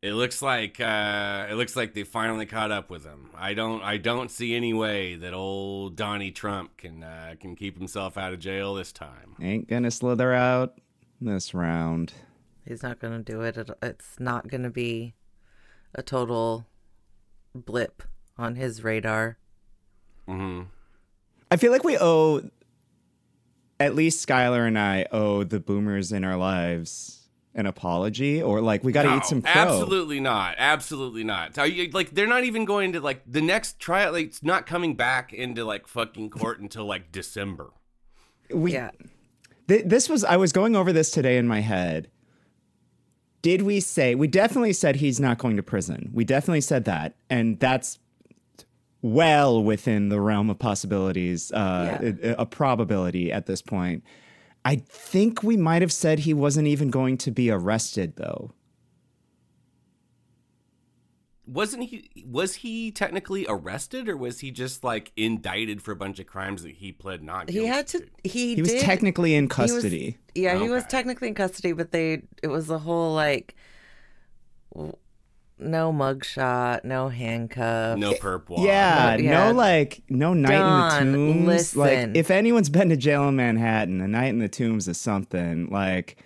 It looks like uh, it looks like they finally caught up with him. I don't I don't see any way that old Donnie Trump can uh, can keep himself out of jail this time. Ain't gonna slither out this round. He's not going to do it. It- It's not going to be a total blip on his radar. hmm I feel like we owe, at least Skylar and I owe the boomers in our lives an apology, or like we got to No, eat some crow. Absolutely not. Absolutely not. Are you, like they're not even going to like the next trial. Like, it's not coming back into like fucking court until like December. We, Yeah. th- this was I was going over this today in my head. Did we say we definitely said he's not going to prison? We definitely said that, and that's well within the realm of possibilities, uh, Yeah. a, a probability at this point. I think we might have said he wasn't even going to be arrested, though. Wasn't he? Was he technically arrested, or was he just like indicted for a bunch of crimes that he pled not guilty He had to. He, He was did, technically in he was- custody. yeah, he was technically in custody, but they. It was the whole like. W- No mugshot, no handcuff. No perp walk. Yeah, No, yeah. no like no night Don, in the tombs. listen. Like if anyone's been to jail in Manhattan, a night in the tombs is something. Like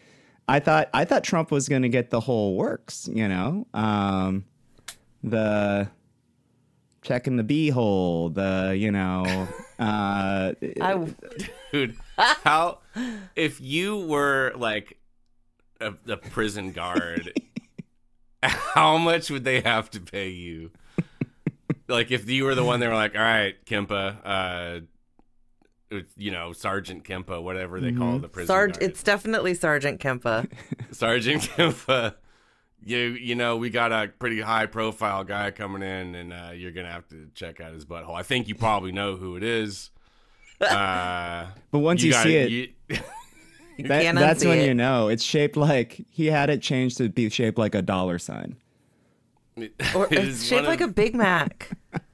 I thought I thought Trump was gonna get the whole works, you know? Um the checking the beehole, the, you know, uh I, dude. How if you were like a, a prison guard, how much would they have to pay you? Like if you were the one they were like, all right, Kempa, uh, you know, Sergeant Kempa, whatever they call the prison Sarge, guard. it's definitely Sergeant Kempa. Sergeant Kempa. You you know we got a pretty high profile guy coming in, and uh, you're gonna have to check out his butthole. I think you probably know who it is. Uh, but once you, gotta- see it, you- You that- can't that's when it. you know. It's shaped like he had it changed to be shaped like a dollar sign. Or it it's shaped one like of- a Big Mac.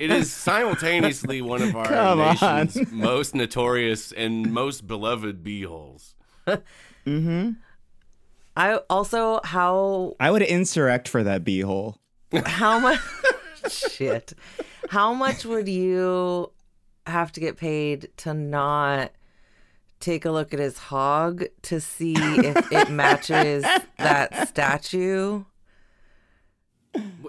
It is simultaneously one of our Come on. nation's most notorious and most beloved beeholes. Mm-hmm. I also how I would insurrect for that beehole. how much shit. How much would you have to get paid to not take a look at his hog to see if it matches that statue?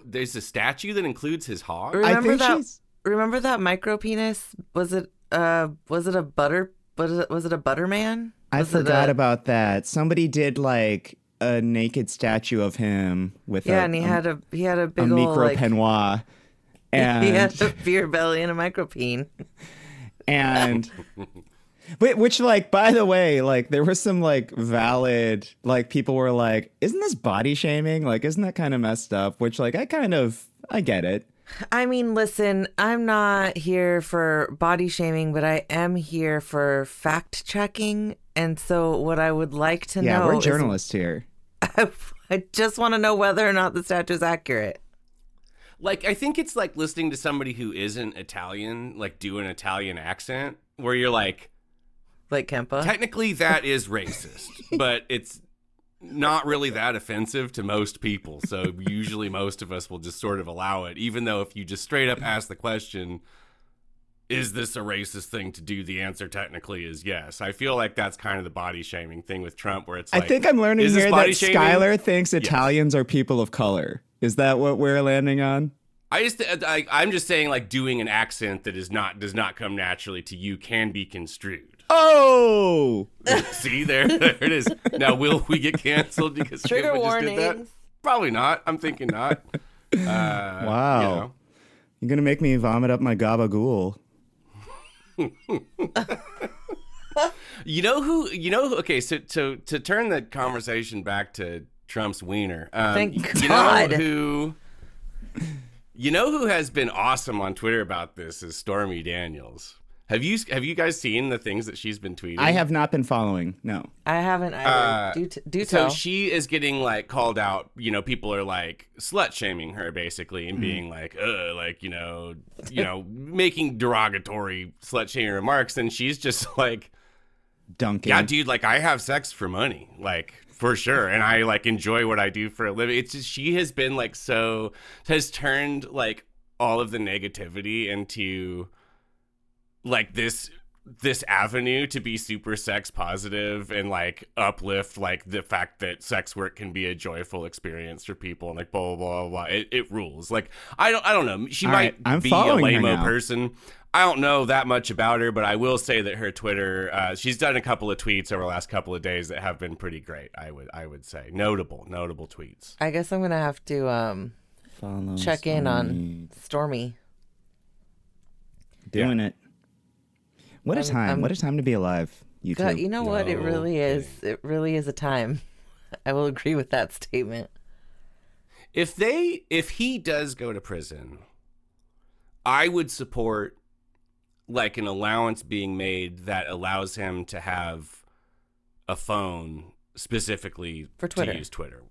There's a statue that includes his hog. I Remember think that she's remember that micro penis? Was it uh was it a butter was it was it a butterman? I Was it forgot a- about that. Somebody did like a naked statue of him with Yeah, a, and he a, had a he had a a big old micro like peignoir. And he had a beer belly and a micro peen. and Wait, which like by the way, like there was some like valid like people were like, isn't this body shaming? Like, isn't that kind of messed up? Which like I kind of I get it. I mean, listen, I'm not here for body shaming, but I am here for fact checking. And so, what I would like to Yeah, know yeah, we're is- journalists here. I just want to know whether or not the statue is accurate. like I think it's like listening to somebody who isn't Italian, like do an Italian accent, where you're like, Like Kempa. technically that is racist, but it's not really that offensive to most people. So usually most of us will just sort of allow it, even though if you just straight up ask the question, is this a racist thing to do? The answer technically is yes. I feel like that's kind of the body shaming thing with Trump, where it's I think I'm learning here that body shaming? Skylar thinks Italians are people of color. Is that what we're landing on? I just I, I'm just saying like doing an accent that is not does not come naturally to you can be construed. Oh, See there, there it is. Now will we get canceled because Trigger Kippa just did that? Probably not. I'm thinking not. Uh, Wow. You know. you're gonna make me vomit up my gabagool. You know who? You know? who- Okay, so to to turn the conversation back to Trump's wiener. Um, Thank you God. know who? You know who has been awesome on Twitter about this is Stormy Daniels. Have you have you guys seen the things that she's been tweeting? I have not been following. No. I haven't either. Uh, do, t- do So tell. she is getting like called out. You know, people are like slut shaming her basically and being like, uh, like you know, you know, making derogatory slut shaming remarks, and she's just like, Dunking. yeah, dude, like I have sex for money, like for sure. And I like enjoy what I do for a living. It's just she has been like so has turned like all of the negativity into like this this avenue to be super sex positive and like uplift like the fact that sex work can be a joyful experience for people and like blah blah blah blah. It, it rules. Like I don't I don't know. She All might right, be a following her lame person. I don't know that much about her, but I will say that her Twitter, uh, she's done a couple of tweets over the last couple of days that have been pretty great. I would I would say notable notable tweets. I guess I'm gonna have to um Follow check in on Stormy. Stormy. doing it. What a I'm- time! I'm- what a time to be alive. You God, two. you know what? It really is. It really is a time. I will agree with that statement. If they if he does go to prison, I would support like an allowance being made that allows him to have a phone specifically For Twitter. to use Twitter.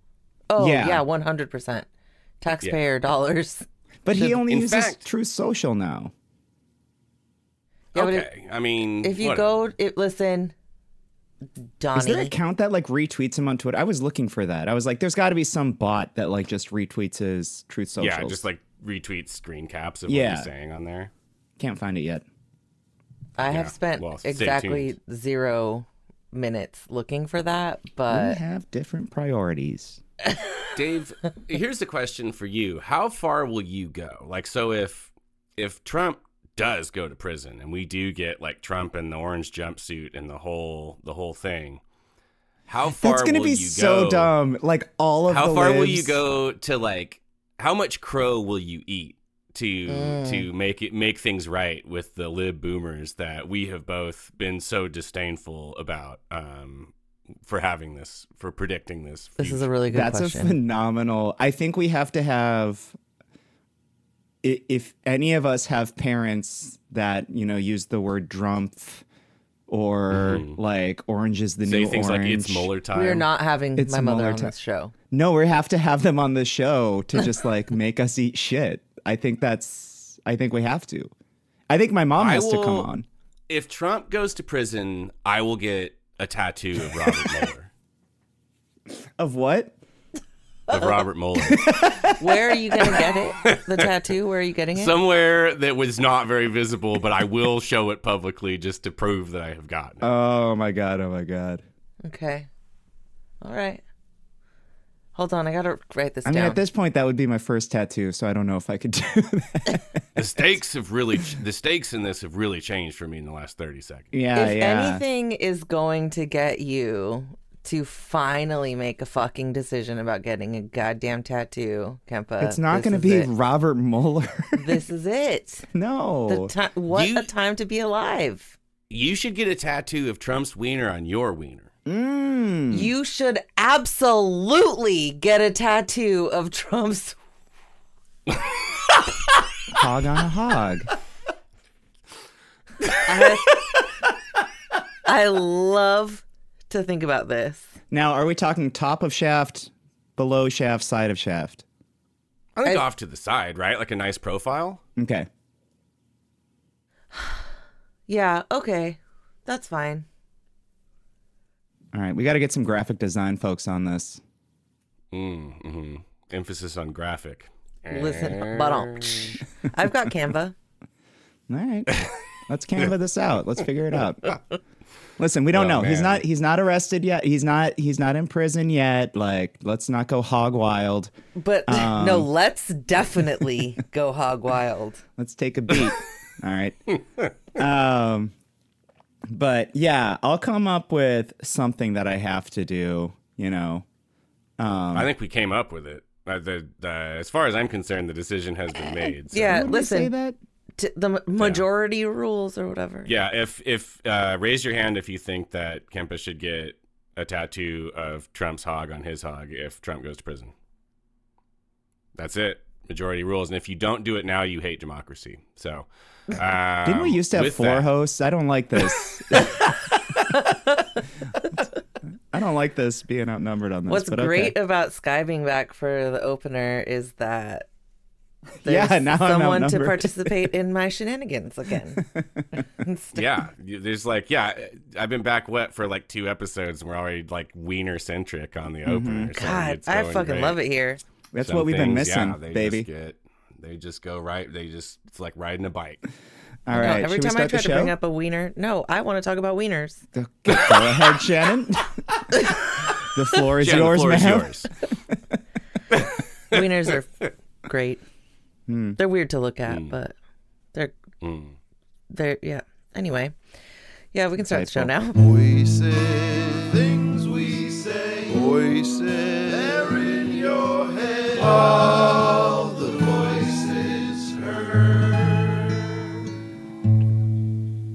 Oh Yeah. yeah, one hundred percent. Taxpayer dollars. but he only in uses fact- Truth Social now. Yeah, but okay, I mean, If you whatever. go, it, listen, Donnie. Is there an account that like retweets him on Twitter? I was looking for that. I was like, there's got to be some bot that like just retweets his Truth Social. yeah, just like retweets screen caps of Yeah. what he's saying on there. can't find it yet. I have spent well, stay exactly zero minutes looking for that, but. we have different priorities. Dave, here's the question for you: How far will you go? Like, so if if Trump does go to prison and we do get like Trump in the orange jumpsuit and the whole the whole thing, how far That's gonna will be you so go? dumb. Like all of How the far will you go to like? How much crow will you eat to to make it make things right with the lib boomers that we have both been so disdainful about um, for having this for predicting this? this is a really good That's question. a phenomenal. I think we have to have. I- If any of us have parents that you know use the word "drumpf" or like "orange is the Mm-hmm. say new things orange," like it's Mueller time. we are not having It's my mother Mueller on ti- this show. No, we have to have them on the show to just like make us eat shit. I think that's. I think we have to. I think my mom I has to come on. if Trump goes to prison, I will get a tattoo of Robert Mueller. Of what? Of Robert Mueller. Where are you gonna get it? The tattoo? Where are you getting it? Somewhere that was not very visible, but I will show it publicly just to prove that I have gotten it. Oh my god! Oh my god! okay. All right. Hold on, I gotta write this I mean, down. at this point, that would be my first tattoo, so I don't know if I could do that. the stakes have really, the stakes in this have really changed for me in the last 30 seconds. yeah, if yeah. anything is going to get you to finally make a fucking decision about getting a goddamn tattoo, Kempa, it's not going to be it. Robert Mueller. This is it. no. The ti- what You- a time to be alive. You should get a tattoo of Trump's wiener on your wiener. Mm. You should absolutely get a tattoo of Trump's. hog on a hog. I, I love to think about this. Now, are we talking top of shaft, below shaft, side of shaft? I think I- off to the side, right? Like a nice profile. Okay. Yeah, okay. That's fine. All right. We got to get some graphic design folks on this. Mm, hmm Emphasis on graphic. Listen, but um, I've got Canva. All right. Let's Canva this out. Let's figure it out. Listen, we don't Oh, know. He's not he's not arrested yet. He's not he's not in prison yet. Like, let's not go hog wild. But Um, no, let's definitely go hog wild. Let's take a beat. All right. Um but yeah, I'll come up with something that I have to do, you know. I think we came up with it. Uh, the, the, as far as I'm concerned, the decision has been made. so- Yeah, Would we say listen, that? T- the ma- majority rules or whatever. Yeah, if if uh, raise your hand if you think that Kempa should get a tattoo of Trump's hog on his hog if Trump goes to prison. That's it. Majority rules, and if you don't do it now, you hate democracy. So, um, Didn't we used to have four that- hosts? I don't like this. I don't like this being outnumbered on this. What's but okay. great about Sky being back for the opener is that Yeah, there's now I'm someone to participate in my shenanigans again. Yeah, there's like, yeah, I've been back wet for like two episodes, and we're already like wiener centric on the mm-hmm. opener. so God, it's I fucking great. love it here. That's Some what we've been missing, yeah, they baby. Just get, they just go right. They just it's like riding a bike. All No, right, every should we time I try to bring up a wiener, no, I want to talk about wieners. Go go ahead, Shannon. the floor is Jen, the yours, floor is yours. Wieners are great. Hmm. They're weird to look at, but they're Mm. they're yeah. Anyway, yeah, we can start the show now. Voices, things we say, voices, they're in your head. All the voices heard.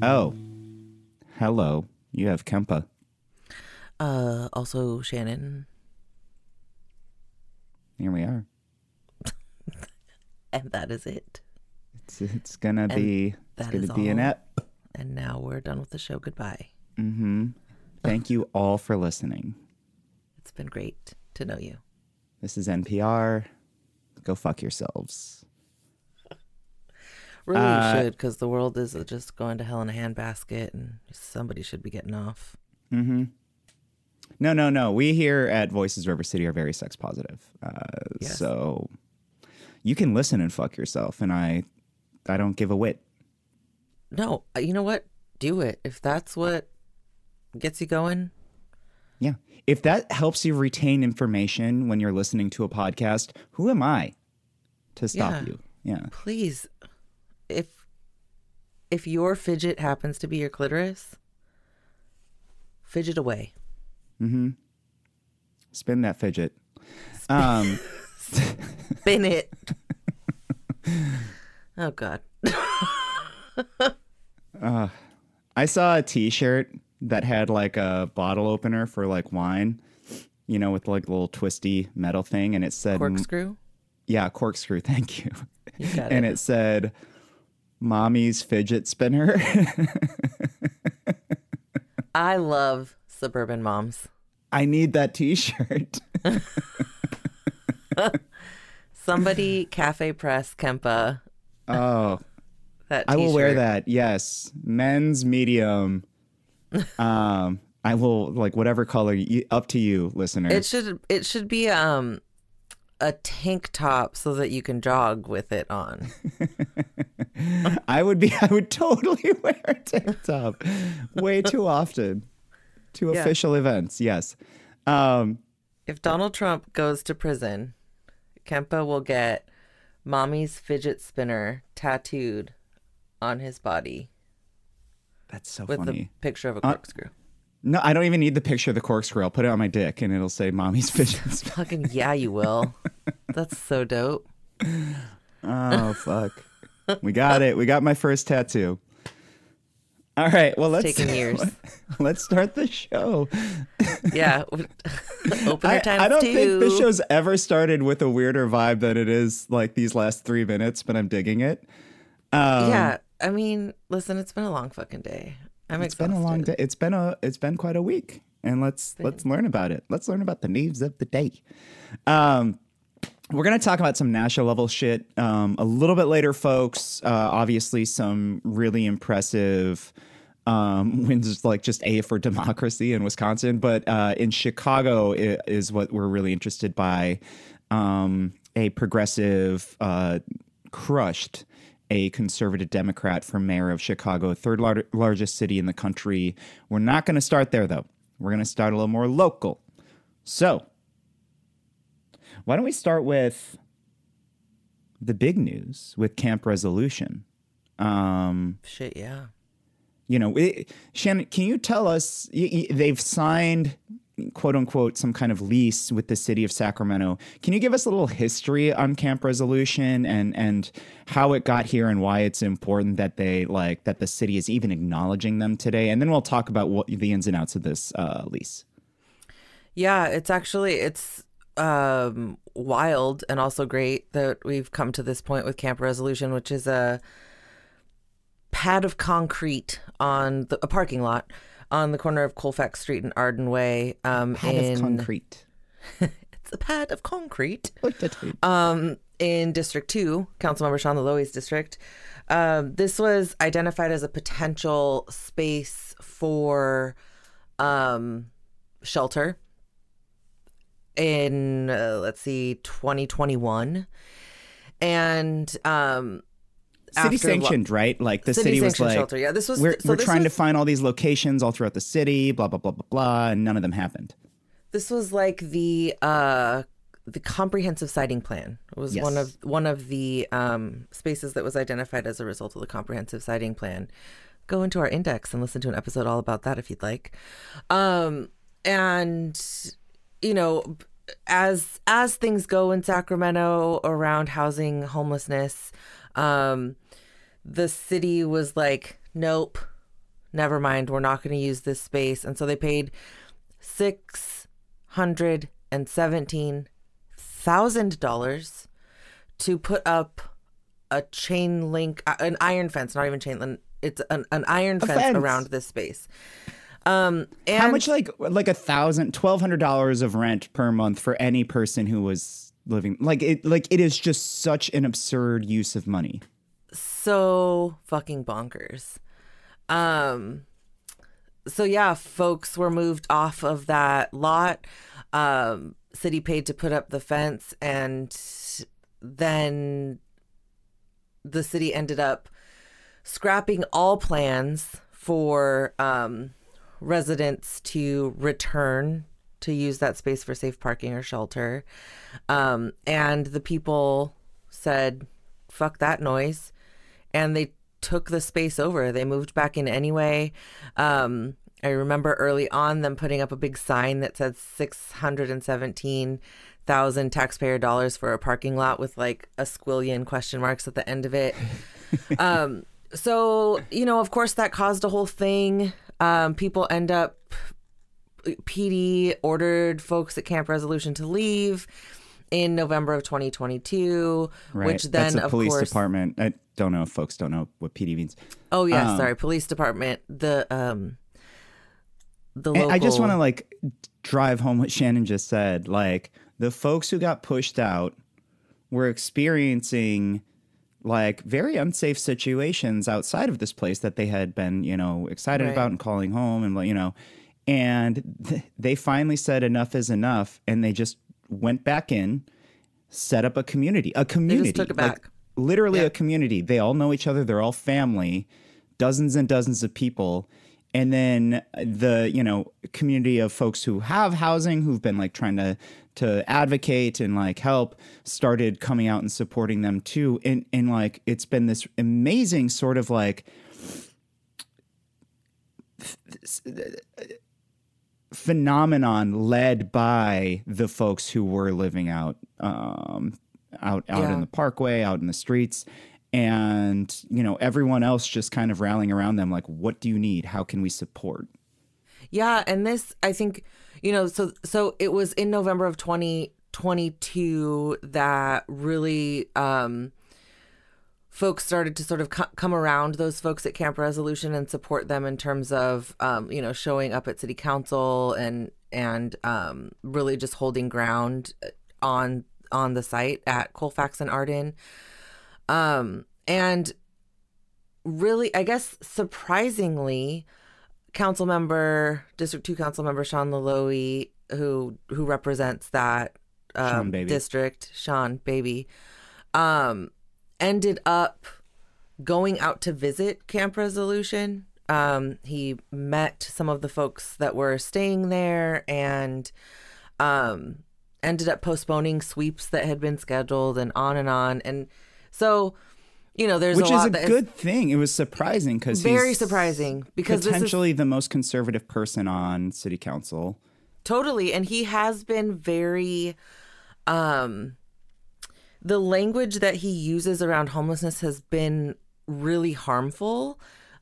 Oh, hello. You have Kempa. Uh, also Shannon, Here we are. And that is it. It's, it's gonna be it's gonna is be an all. ep. And now we're done with the show. Goodbye. Mm-hmm. Thank you all for listening. It's been great to know you. This is NPR. Go fuck yourselves. Really, Uh, you should, because the world is just going to hell in a handbasket, and somebody should be getting off. Mm-hmm. No, no, no. We here at Voices River City are very sex positive. Uh, Yes. So you can listen and fuck yourself, and I, I don't give a whit. No, uh, you know what? Do it if that's what gets you going. Yeah. If that helps you retain information when you're listening to a podcast, who am I to stop Yeah. you? Yeah. Please, if if your fidget happens to be your clitoris, fidget away. Mm-hmm. Spin that fidget. Um, Spin it. oh God. Uh, I saw a T-shirt that had like a bottle opener for like wine, you know, with like a little twisty metal thing, and it said, Corkscrew. "Yeah, corkscrew." Thank you. You and it. it said, "Mommy's fidget spinner." I love suburban moms. I need that T-shirt. Somebody cafe press Kempa. oh, That I will wear that. Yes, men's medium. um, I will like whatever color. You, up to you, listener. It should it should be um a tank top so that you can jog with it on. I would be. I would totally wear a tank top way too often to Yeah. official events. Yes. Um, If Donald Trump goes to prison, Kempa will get mommy's fidget spinner tattooed on his body that's so funny. with funny. the picture of a uh, corkscrew. No, I don't even need the picture of the corkscrew. I'll put it on my dick, and it'll say "Mommy's fidget spinner." Fucking yeah, you will. That's so dope. Oh fuck. we got it. We got my first tattoo. All right. Well, let's taken years. let's start the show. Yeah. Opener I, times I don't two. think this show's ever started with a weirder vibe than it is like these last three minutes, but I'm digging it. Um, yeah. I mean, listen, it's been a long fucking day. I'm it's exhausted. been a long day. It's been a it's been quite a week, and let's let's learn about it. Let's learn about the news of the day. Um, we're gonna talk about some national level shit um, a little bit later, folks. Uh, obviously, some really impressive um, wins, like just a for democracy in Wisconsin, but uh, in Chicago is what we're really interested by. Um, a progressive uh, crushed a conservative Democrat for mayor of Chicago, third lar- largest city in the country. We're not going to start there, though. We're going to start a little more local. So, why don't we start with the big news with Camp Resolution? Um, Shit, yeah. you know, it, Shannon, can you tell us? Y- y- they've signed, quote unquote, some kind of lease with the city of Sacramento. Can you give us a little history on Camp Resolution and and how it got here and why it's important that they like that the city is even acknowledging them today? And then we'll talk about what the ins and outs of this uh, lease. Yeah, it's actually it's um wild and also great that we've come to this point with Camp Resolution, which is a pad of concrete on the, a parking lot on the corner of Colfax Street and Arden Way. Um, Pad in, of concrete. It's a pad of concrete. Look at it. Um, in District 2, Councilmember Sean Loloee's district, um, this was identified as a potential space for um, shelter in, uh, let's see, 2021. And um, City after lo- sanctioned, right? Like the City city, was like, shelter. Yeah, this was- we're, so we're trying was- to find all these locations all throughout the city, blah blah blah blah blah, and none of them happened. This was like the uh the comprehensive siting plan. It was one of one of the um spaces that was identified as a result of the comprehensive siting plan. Go into our index and listen to an episode all about that if you'd like. Um and you know as as things go in Sacramento around housing homelessness, um the city was like, nope, never mind, we're not going to use this space. And so they paid six hundred and seventeen thousand dollars to put up a chain link, uh, an iron fence, not even chain link. It's an, an iron fence, fence. around this space. Um, and How much like like a thousand, twelve hundred dollars of rent per month for any person who was living like it like it is just such an absurd use of money. so fucking bonkers. Um so yeah, folks were moved off of that lot. Um city paid to put up the fence and then the city ended up scrapping all plans for um residents to return to use that space for safe parking or shelter. Um and the people said fuck that noise and they took the space over. They moved back in anyway. Um, I remember early on them putting up a big sign that said six hundred and seventeen thousand taxpayer dollars for a parking lot with like a squillion question marks at the end of it. um, so you know, of course, that caused a whole thing. Um, people end up. PD ordered folks at Camp Resolution to leave in November of 2022, Right. which then, That's a police course, department. I don't know if folks don't know what PD means. Oh yeah, Um, sorry, police department. The um, the local. I just want to like drive home what Shannon just said. Like the folks who got pushed out were experiencing like very unsafe situations outside of this place that they had been, you know, excited Right. about and calling home and you know, and th- they finally said enough is enough and they just went back in, set up a community, a community. took it like, back. literally Yeah. a community. They all know each other. They're all family, dozens and dozens of people. And then the, you know, community of folks who have housing, who've been like trying to to advocate and like help, started coming out and supporting them too. And and like it's been this amazing sort of like phenomenon led by the folks who were living out um, out out Yeah. in the parkway, out in the streets, and you know everyone else just kind of rallying around them, like, "What do you need? How can we support?" yeah, and this I think you know so so it was in November of 2022 that really um folks started to sort of co- come around those folks at Camp Resolution and support them in terms of um, you know showing up at City Council and and um, really just holding ground on on the site at Colfax and Arden, um, and really I guess surprisingly, Council Member District Two Council Member Sean Loloee, who who represents that Sean um, Baby. district, Sean Baby, um, ended up going out to visit Camp Resolution. Um, he met some of the folks that were staying there and um, ended up postponing sweeps that had been scheduled and on and on. And so, you know, there's Which a is a good thing. It was surprising because very surprising because this is potentially the most conservative person on city council. totally and he has been very um the language that he uses around homelessness has been really harmful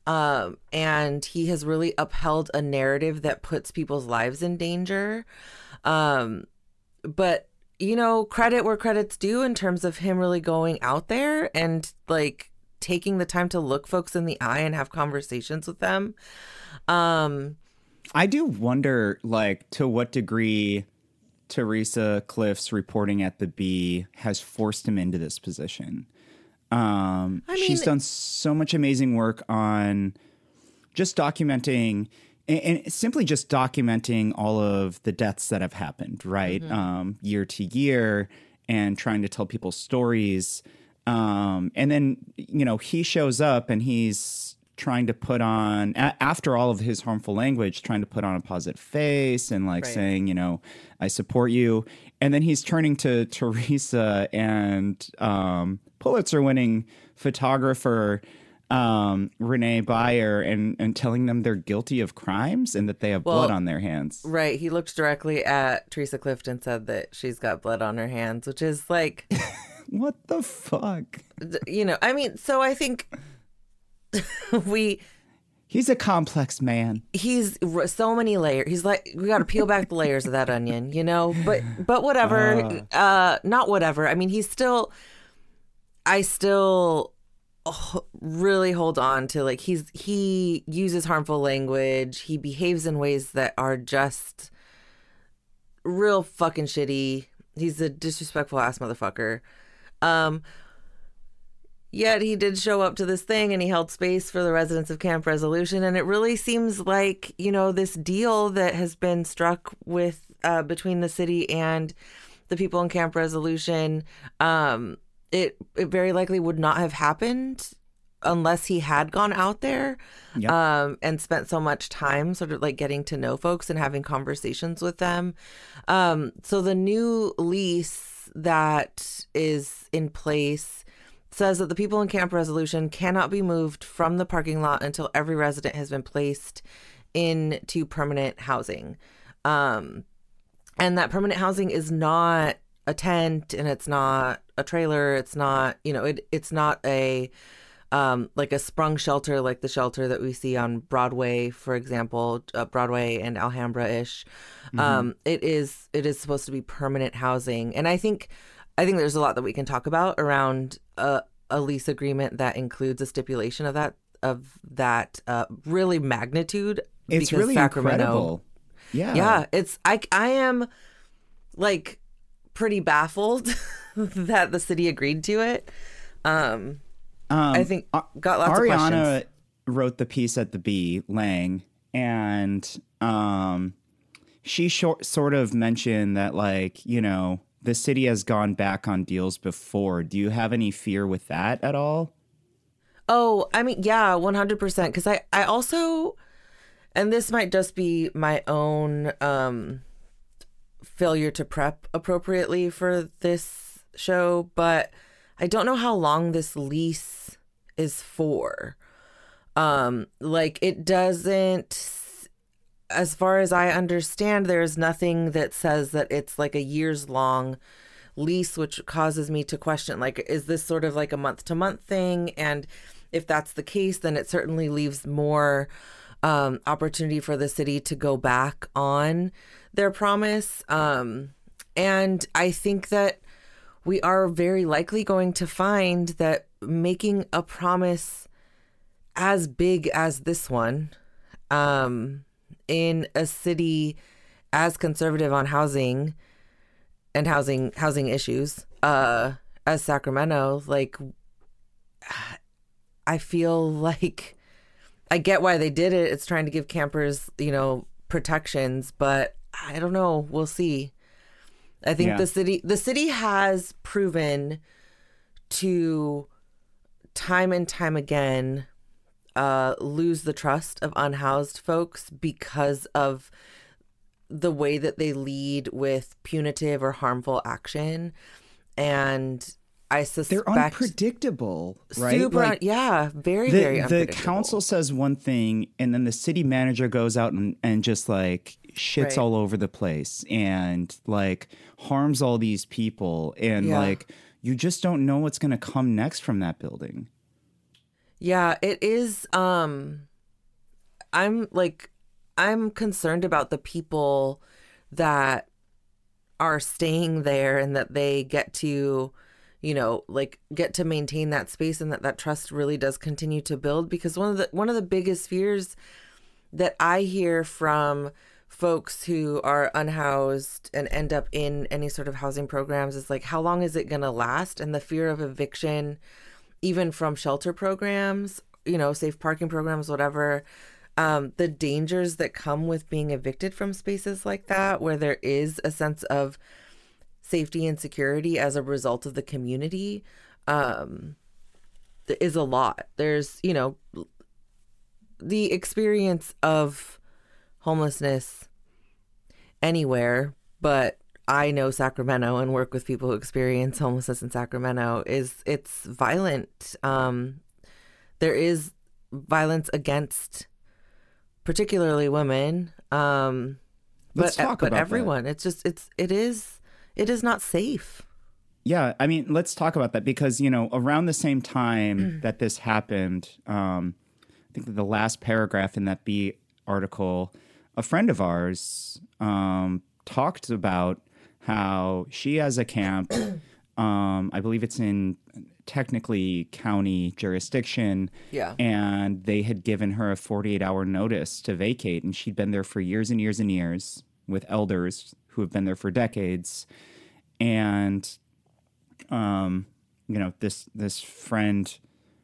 um and he has really upheld a narrative that puts people's lives in danger um but you know credit where credit's due in terms of him really going out there and like taking the time to look folks in the eye and have conversations with them um I do wonder, like, to what degree Theresa Clift's reporting at the Bee has forced him into this position. Um, I mean, she's done so much amazing work on just documenting and, and simply just documenting all of the deaths that have happened, right? Um, year to year, and trying to tell people stories. Um, and then, you know, he shows up and he's trying to put on, a- after all of his harmful language, trying to put on a positive face and like Right. saying, you know, I support you. And then he's turning to Theresa and um, Pulitzer winning photographer um, Renee Byer and, and telling them they're guilty of crimes and that they have blood on their hands. Right. He looked directly at Theresa Clifton and said that she's got blood on her hands, which is like, What the fuck? you know, I mean, so I think we, He's a complex man. he's so many layers. He's like, we got to peel back the layers of that onion, you know, but, but whatever, uh, not whatever. I mean, he's still, I still really hold on to like, he's, he uses harmful language. He behaves in ways that are just real fucking shitty. He's a disrespectful ass motherfucker. Um, yet he did show up to this thing and he held space for the residents of Camp Resolution. And it really seems like, you know, this deal that has been struck with uh, between the city and the people in Camp Resolution, um, it, it very likely would not have happened unless he had gone out there Yep. um, and spent so much time sort of like getting to know folks and having conversations with them. Um, so the new lease that is in place says that the people in Camp Resolution cannot be moved from the parking lot until every resident has been placed into permanent housing. Um, and that permanent housing is not a tent and it's not a trailer. It's not, you know, it, it's not a, um, like a sprung shelter, like the shelter that we see on Broadway, for example, uh, Broadway and Alhambra ish. Um, it is it is supposed to be permanent housing, and I think I think there's a lot that we can talk about around a, a lease agreement that includes a stipulation of that of that uh, really magnitude. It's because really incredible. Yeah. yeah, it's I I am like pretty baffled that the city agreed to it. Um, Um, I think got lots of Ariane questions. wrote the piece at the Bee, Lange, and um, she short, sort of mentioned that, like, you know, the city has gone back on deals before. Do you have any fear with that at all? Oh, I mean, yeah, one hundred percent. Because I, I also, and this might just be my own um failure to prep appropriately for this show, but I don't know how long this lease is for. Um, like it doesn't. As far as I understand, there's nothing that says that it's like a years long lease, which causes me to question like, is this sort of like a month to month thing? And if that's the case, then it certainly leaves more um, opportunity for the city to go back on their promise. Um, and I think that we are very likely going to find that making a promise as big as this one um, in a city as conservative on housing and housing housing issues uh, as Sacramento, like I feel like I get why they did it. It's trying to give campers, you know, protections, but I don't know. We'll see. I think Yeah. the city the city has proven to time and time again uh, lose the trust of unhoused folks because of the way that they lead with punitive or harmful action. And I suspect They're unpredictable, right? super, Like, yeah, very, the, very the council says one thing and then the city manager goes out and, and just like shits Right. all over the place and like harms all these people and Yeah. like you just don't know what's going to come next from that building Yeah, it is um I'm like I'm concerned about the people that are staying there and that they get to you know like get to maintain that space and that that trust really does continue to build. Because one of the one of the biggest fears that I hear from folks who are unhoused and end up in any sort of housing programs is like how long is it going to last? And the fear of eviction even from shelter programs you know safe parking programs whatever um, the dangers that come with being evicted from spaces like that where there is a sense of safety and security as a result of the community um, is a lot there's you know the experience of homelessness anywhere, but I know Sacramento and work with people who experience homelessness in Sacramento is it's violent. Um, there is violence against particularly women. Um, Let's but talk but about that. everyone. It's just it's it is it is not safe. Yeah, I mean, let's talk about that because you know around the same time that this happened, um, I think that the last paragraph in that Bee article, a friend of ours um, talked about how she has a camp. um, I believe it's in technically county jurisdiction. Yeah. And they had given her a 48 hour notice to vacate. And she'd been there for years and years and years with elders who have been there for decades. And, um, you know, this, this friend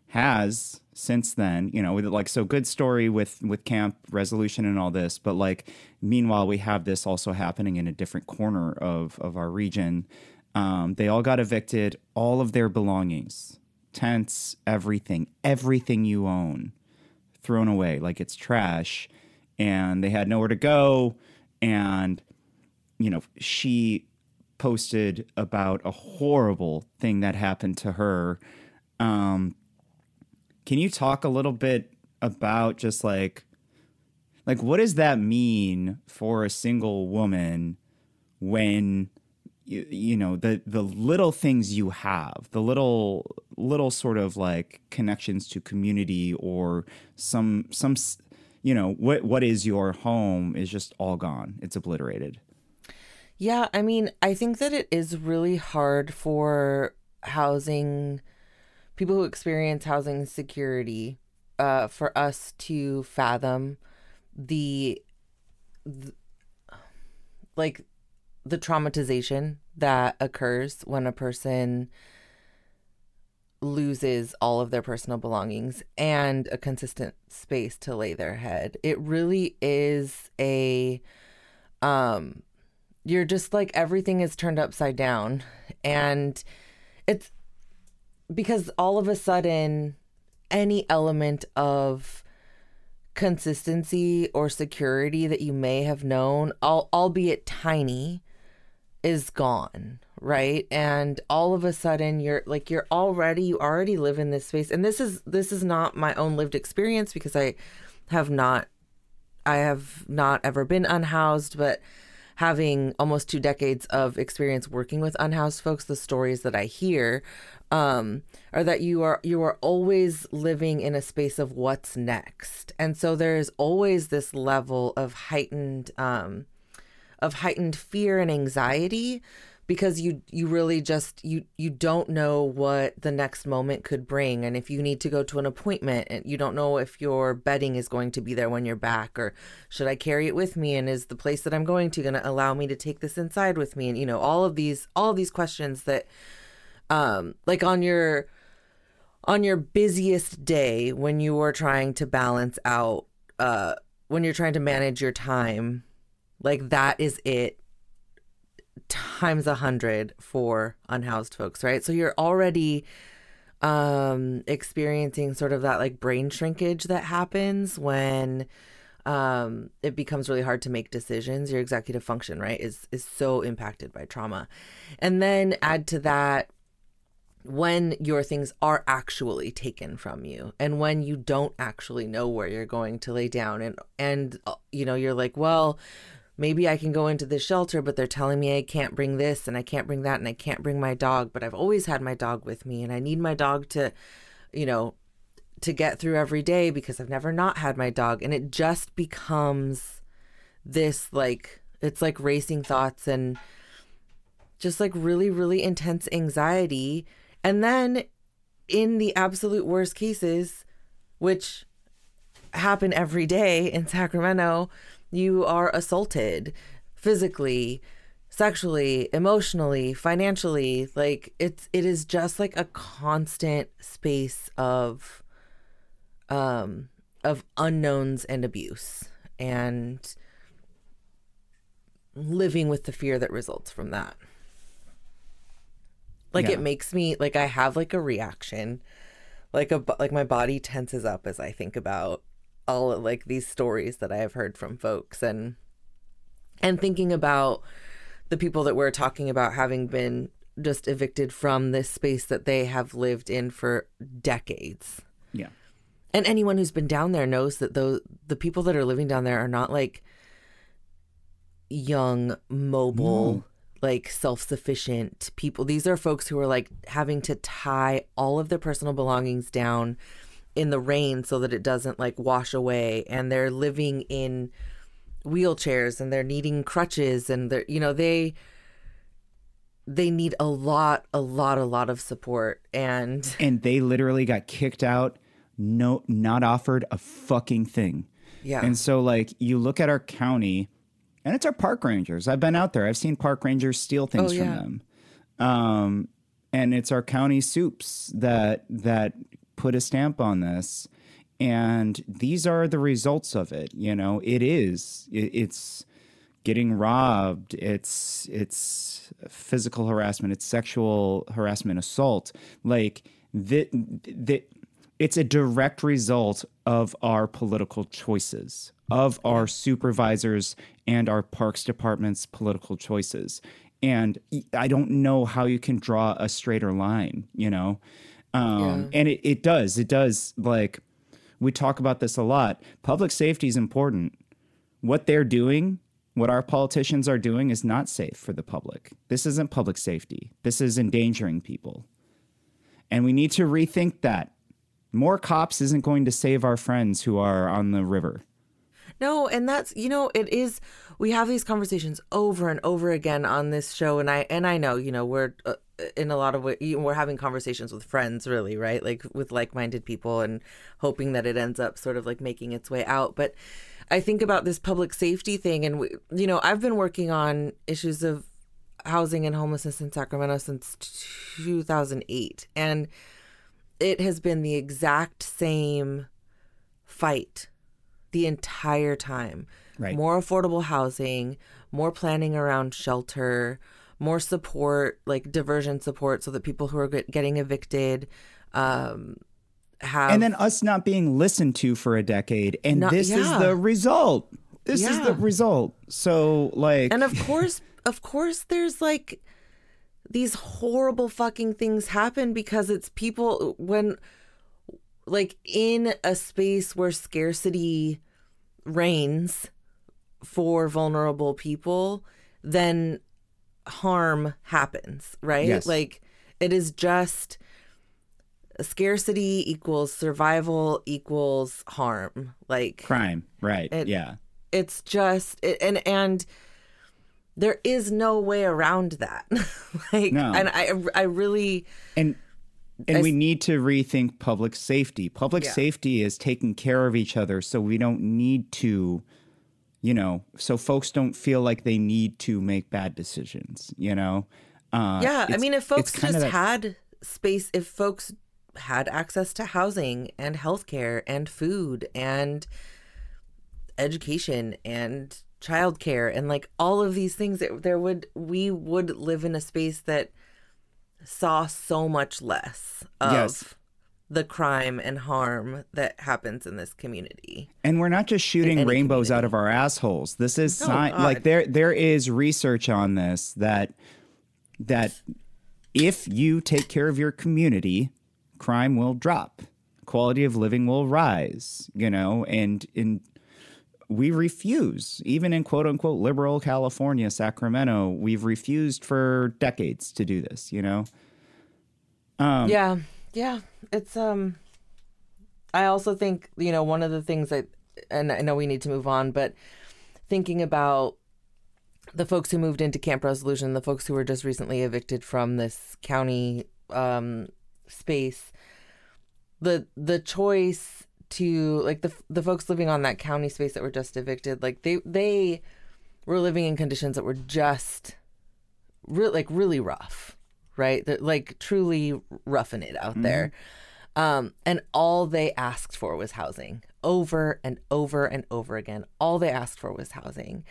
has since then, you know, with like, so good story with, with camp resolution and all this. But like, meanwhile, we have this also happening in a different corner of, of our region. Um, they all got evicted, all of their belongings, tents, everything, everything you own thrown away like it's trash. And they had nowhere to go. And, you know, she posted about a horrible thing that happened to her. Um, can you talk a little bit about just like, like what does that mean for a single woman when you, you know the the little things you have the little little sort of like connections to community or some some you know what what is your home is just all gone it's obliterated Yeah, I mean, I think that it is really hard for housing people who experience housing security uh, for us to fathom the, th- like the traumatization that occurs when a person loses all of their personal belongings and a consistent space to lay their head. It really is a um you're just like everything is turned upside down. And it's because all of a sudden any element of consistency or security that you may have known al- albeit tiny is gone right? And all of a sudden you're like you're already you already live in this space. And this is this is not my own lived experience because i have not I have not ever been unhoused, but having almost two decades of experience working with unhoused folks, the stories that I hear um, are that you are you are always living in a space of what's next, and so there is always this level of heightened um, of heightened fear and anxiety because you you really just you you don't know what the next moment could bring. And if you need to go to an appointment and you don't know if your bedding is going to be there when you're back or should I carry it with me and is the place that I'm going to going to allow me to take this inside with me? And you know all of these all of these questions that um like on your on your busiest day when you are trying to balance out uh when you're trying to manage your time like that is it times a hundred for unhoused folks right? So you're already um experiencing sort of that like brain shrinkage that happens when um it becomes really hard to make decisions. Your executive function right is is so impacted by trauma. And then add to that when your things are actually taken from you and when you don't actually know where you're going to lay down and and uh, you know you're like well maybe I can go into the shelter but they're telling me I can't bring this and I can't bring that and I can't bring my dog but I've always had my dog with me and I need my dog to you know to get through every day because I've never not had my dog. And it just becomes this like it's like racing thoughts and just like really really intense anxiety. And then in the absolute worst cases which happen every day in Sacramento you are assaulted physically, sexually, emotionally, financially. Like it's it is just like a constant space of um of unknowns and abuse and living with the fear that results from that. Like Yeah. it makes me like I have like a reaction, like a like my body tenses up as I think about all of like these stories that I have heard from folks and and thinking about the people that we're talking about having been just evicted from this space that they have lived in for decades. Yeah. And anyone who's been down there knows that those the people that are living down there are not like young, mobile, like self-sufficient people. These are folks who are like having to tie all of their personal belongings down in the rain so that it doesn't like wash away and they're living in wheelchairs and they're needing crutches and they're you know they they need a lot a lot a lot of support and And they literally got kicked out, no, not offered a fucking thing. yeah And so, like, you look at our county, and it's our park rangers. I've been out there. I've seen park rangers steal things Oh, from yeah. them. Um, and it's our county soups that that put a stamp on this. And these are the results of it. You know, it is. It, it's getting robbed. It's it's physical harassment. It's sexual harassment, assault. Like that. That it's a direct result of our political choices, of our supervisors and our parks department's political choices. And I don't know how you can draw a straighter line, you know? Um, And it, it does. It does. Like, we talk about this a lot. Public safety is important. What they're doing, what our politicians are doing, is not safe for the public. This isn't public safety, this is endangering people. And we need to rethink that. More cops isn't going to save our friends who are on the river. No, and that's you know it is. We have these conversations over and over again on this show, and I and I know you know we're uh, in a lot of way we're having conversations with friends, really, right? Like with like-minded people, and hoping that it ends up sort of like making its way out. But I think about this public safety thing, and we, you know I've been working on issues of housing and homelessness in Sacramento since 2008, and it has been the exact same fight the entire time. Right. More affordable housing, more planning around shelter, more support, like diversion support, so that people who are get, getting evicted um, have. and then us not being listened to for a decade and Not- this is the result this is the result so like and of course, of course, there's like these horrible fucking things happen because it's people when, like, in a space where scarcity reigns for vulnerable people, then harm happens, right? Yes. Like, it is just scarcity equals survival equals harm. Like, crime right It- yeah it's just it, and and there is no way around that like No. and i i really and and I we need to rethink public safety public Yeah. safety is taking care of each other so we don't need to you know so folks don't feel like they need to make bad decisions you know uh, yeah i mean if folks just that- had space if folks had access to housing and healthcare and food and education and childcare and like all of these things there would we would live in a space that saw so much less of Yes. the crime and harm that happens in this community. And we're not just shooting rainbows out of our assholes. This is No, sci- like there there is research on this that that if you take care of your community, crime will drop. Quality of living will rise, you know, and in we refuse, even in quote unquote liberal California, Sacramento, we've refused for decades to do this, you know? Um, yeah, yeah. It's um. I also think you know one of the things that, and I know we need to move on, but thinking about the folks who moved into Camp Resolution, the folks who were just recently evicted from this county um, space, the the choice to like the the folks living on that county space that were just evicted, like they they were living in conditions that were just re- like really rough, right? They're, like truly roughing it out there. Um, and all they asked for was housing over and over and over again. All they asked for was housing.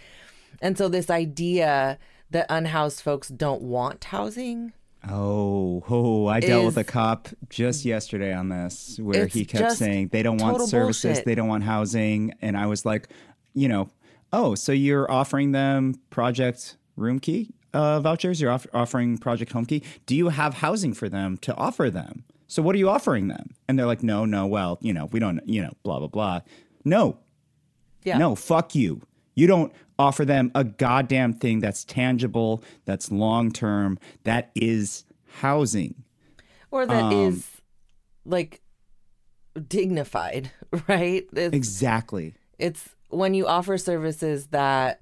And so, this idea that unhoused folks don't want housing, Oh, oh, I dealt with a cop just yesterday on this where he kept saying they don't want services, bullshit. they don't want housing. And I was like, you know, oh, so you're offering them Project Roomkey uh, vouchers? You're off- offering Project Homekey? Do you have housing for them to offer them? So what are you offering them? And they're like, no, no, well, you know, we don't, you know, blah, blah, blah. No, yeah, no, fuck you. You don't offer them a goddamn thing that's tangible, that's long term, that is housing. or that is um, like dignified, right? It's, Exactly. it's when you offer services that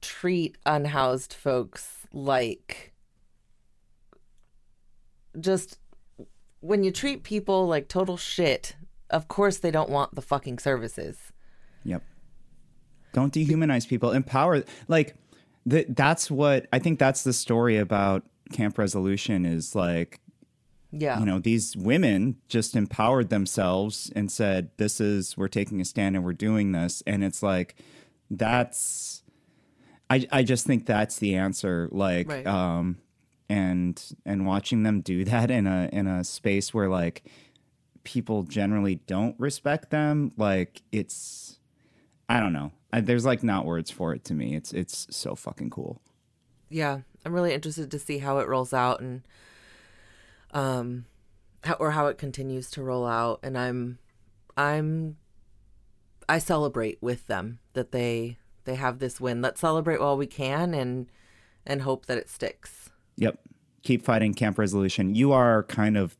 treat unhoused folks like just when you treat people like total shit, of course they don't want the fucking services. Yep. Don't dehumanize people. Empower. Like, th- that's what I think that's the story about Camp Resolution is like, Yeah. you know, these women just empowered themselves and said, this is, we're taking a stand and we're doing this. And it's like, that's, I, I just think that's the answer. Like, Right. um, and, and watching them do that in a, in a space where like people generally don't respect them, like it's, I don't know. I, there's like not words for it to me. It's, it's so fucking cool. yeah i'm really interested to see how it rolls out and um how or how it continues to roll out and i'm i'm i celebrate with them that they they have this win let's celebrate while we can and and hope that it sticks Yep. Keep fighting Camp Resolution. You are kind of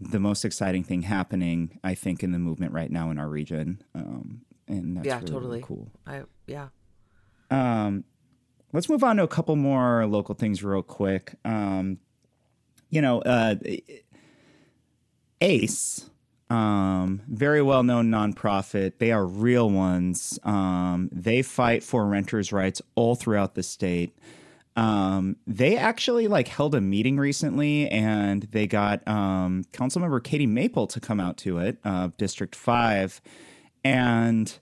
the most exciting thing happening, I think, in the movement right now in our region. Um, and that's yeah really, really totally cool. i yeah Um, let's move on to a couple more local things real quick. Um, you know, uh, ACE, um, very well known nonprofit. They are real ones. Um, they fight for renters' rights all throughout the state. Um, they actually like held a meeting recently, and they got um, Councilmember Katie Maple to come out to it, uh, District Five, and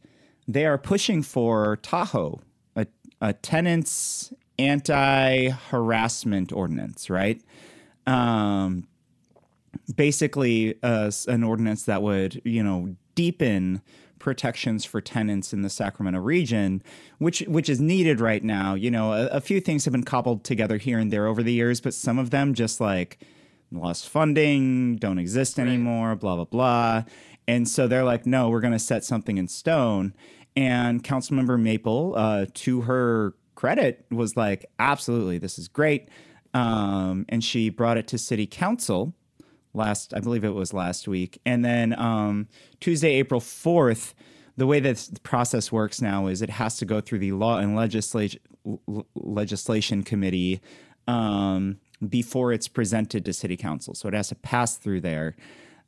they are pushing for Tahoe, a, a tenants anti harassment ordinance, right? Um, basically, uh, an ordinance that would, you know, deepen protections for tenants in the Sacramento region, which which is needed right now. You know, a, a few things have been cobbled together here and there over the years, but some of them just like lost funding, don't exist anymore, blah blah blah. And so they're like, no, we're going to set something in stone. And Councilmember Maple, uh, to her credit, was like, absolutely, this is great. Um, and she brought it to City Council last, I believe it was last week. And then um, Tuesday, April 4th, the way that the process works now is it has to go through the Law and Legislation Legislation Committee um, before it's presented to City Council. So it has to pass through there.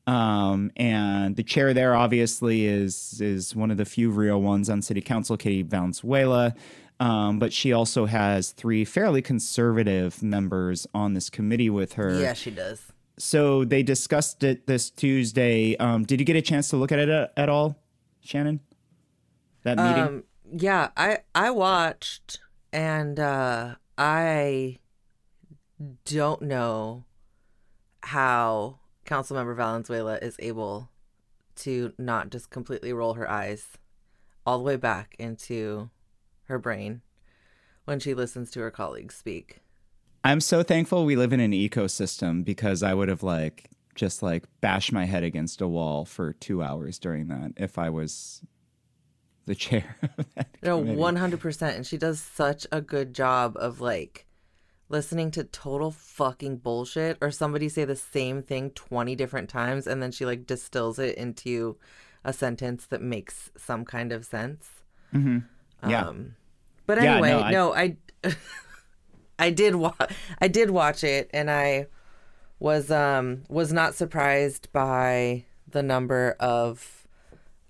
Um, and the chair there obviously is is one of the few real ones on City Council, Katie Valenzuela. Um, but she also has three fairly conservative members on this committee with her yeah she does so they discussed it this Tuesday. Um, did you get a chance to look at it at, at all, Shannon? That meeting? Um, yeah, I I watched and uh I don't know how Councilmember Valenzuela is able to not just completely roll her eyes all the way back into her brain when she listens to her colleagues speak. I'm so thankful we live in an ecosystem because I would have like just like bashed my head against a wall for two hours during that if I was the chair. of that No, one hundred percent, and she does such a good job of like listening to total fucking bullshit or somebody say the same thing twenty different times, and then she like distills it into a sentence that makes some kind of sense. Yeah. Um, but Yeah, anyway, no, I- no, I, I did wa- I did watch it, and I was um was not surprised by the number of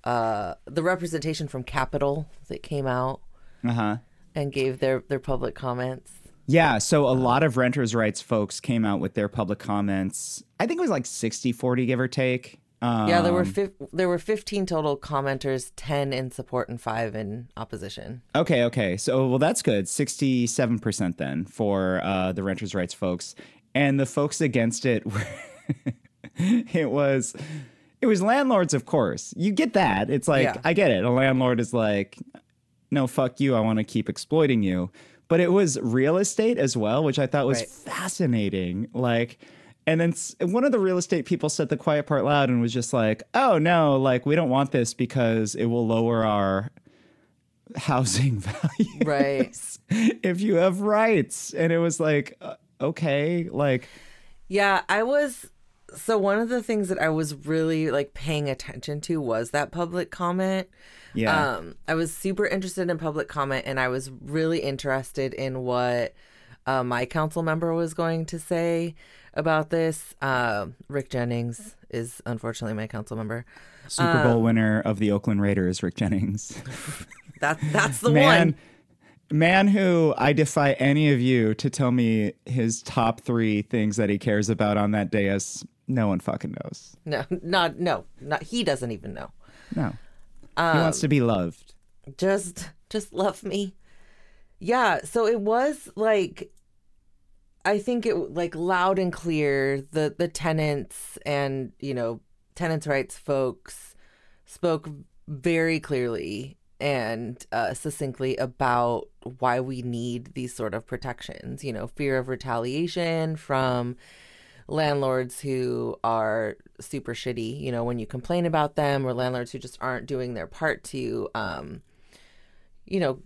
uh, the representation from Capital that came out Uh huh. and gave their their public comments. Yeah, so a lot of renters' rights folks came out with their public comments. I think it was like 60 40, give or take. Um, Yeah, there were fif- there were 15 total commenters, 10 in support and 5 in opposition. Okay, okay. So, well, that's good. 67% then for uh, the renters' rights folks. And the folks against it were, it was. It was landlords, of course. You get that. It's like, Yeah. I get it. A landlord is like, no, fuck you. I want to keep exploiting you. But it was real estate as well, which I thought was Right. fascinating. Like, and then one of the real estate people said the quiet part loud and was just like, oh, no, like, we don't want this because it will lower our housing value Right. if you have rights. And it was like, uh, okay, like, Yeah, I was so one of the things that I was really like paying attention to was that public comment. Yeah. Um, I was super interested in public comment, and I was really interested in what uh, my council member was going to say about this. Um Rick Jennings is unfortunately my council member. Super Bowl winner of the Oakland Raiders, Rick Jennings. That that's the man, one. man who I defy any of you to tell me his top three things that he cares about on that day as no one fucking knows. No, not no, not he doesn't even know. No. He wants to be loved. just just love me yeah so it was like i think it like loud and clear the the tenants and you know tenants rights folks spoke very clearly and uh, succinctly about why we need these sort of protections you know fear of retaliation from landlords who are super shitty you know when you complain about them or landlords who just aren't doing their part to um you know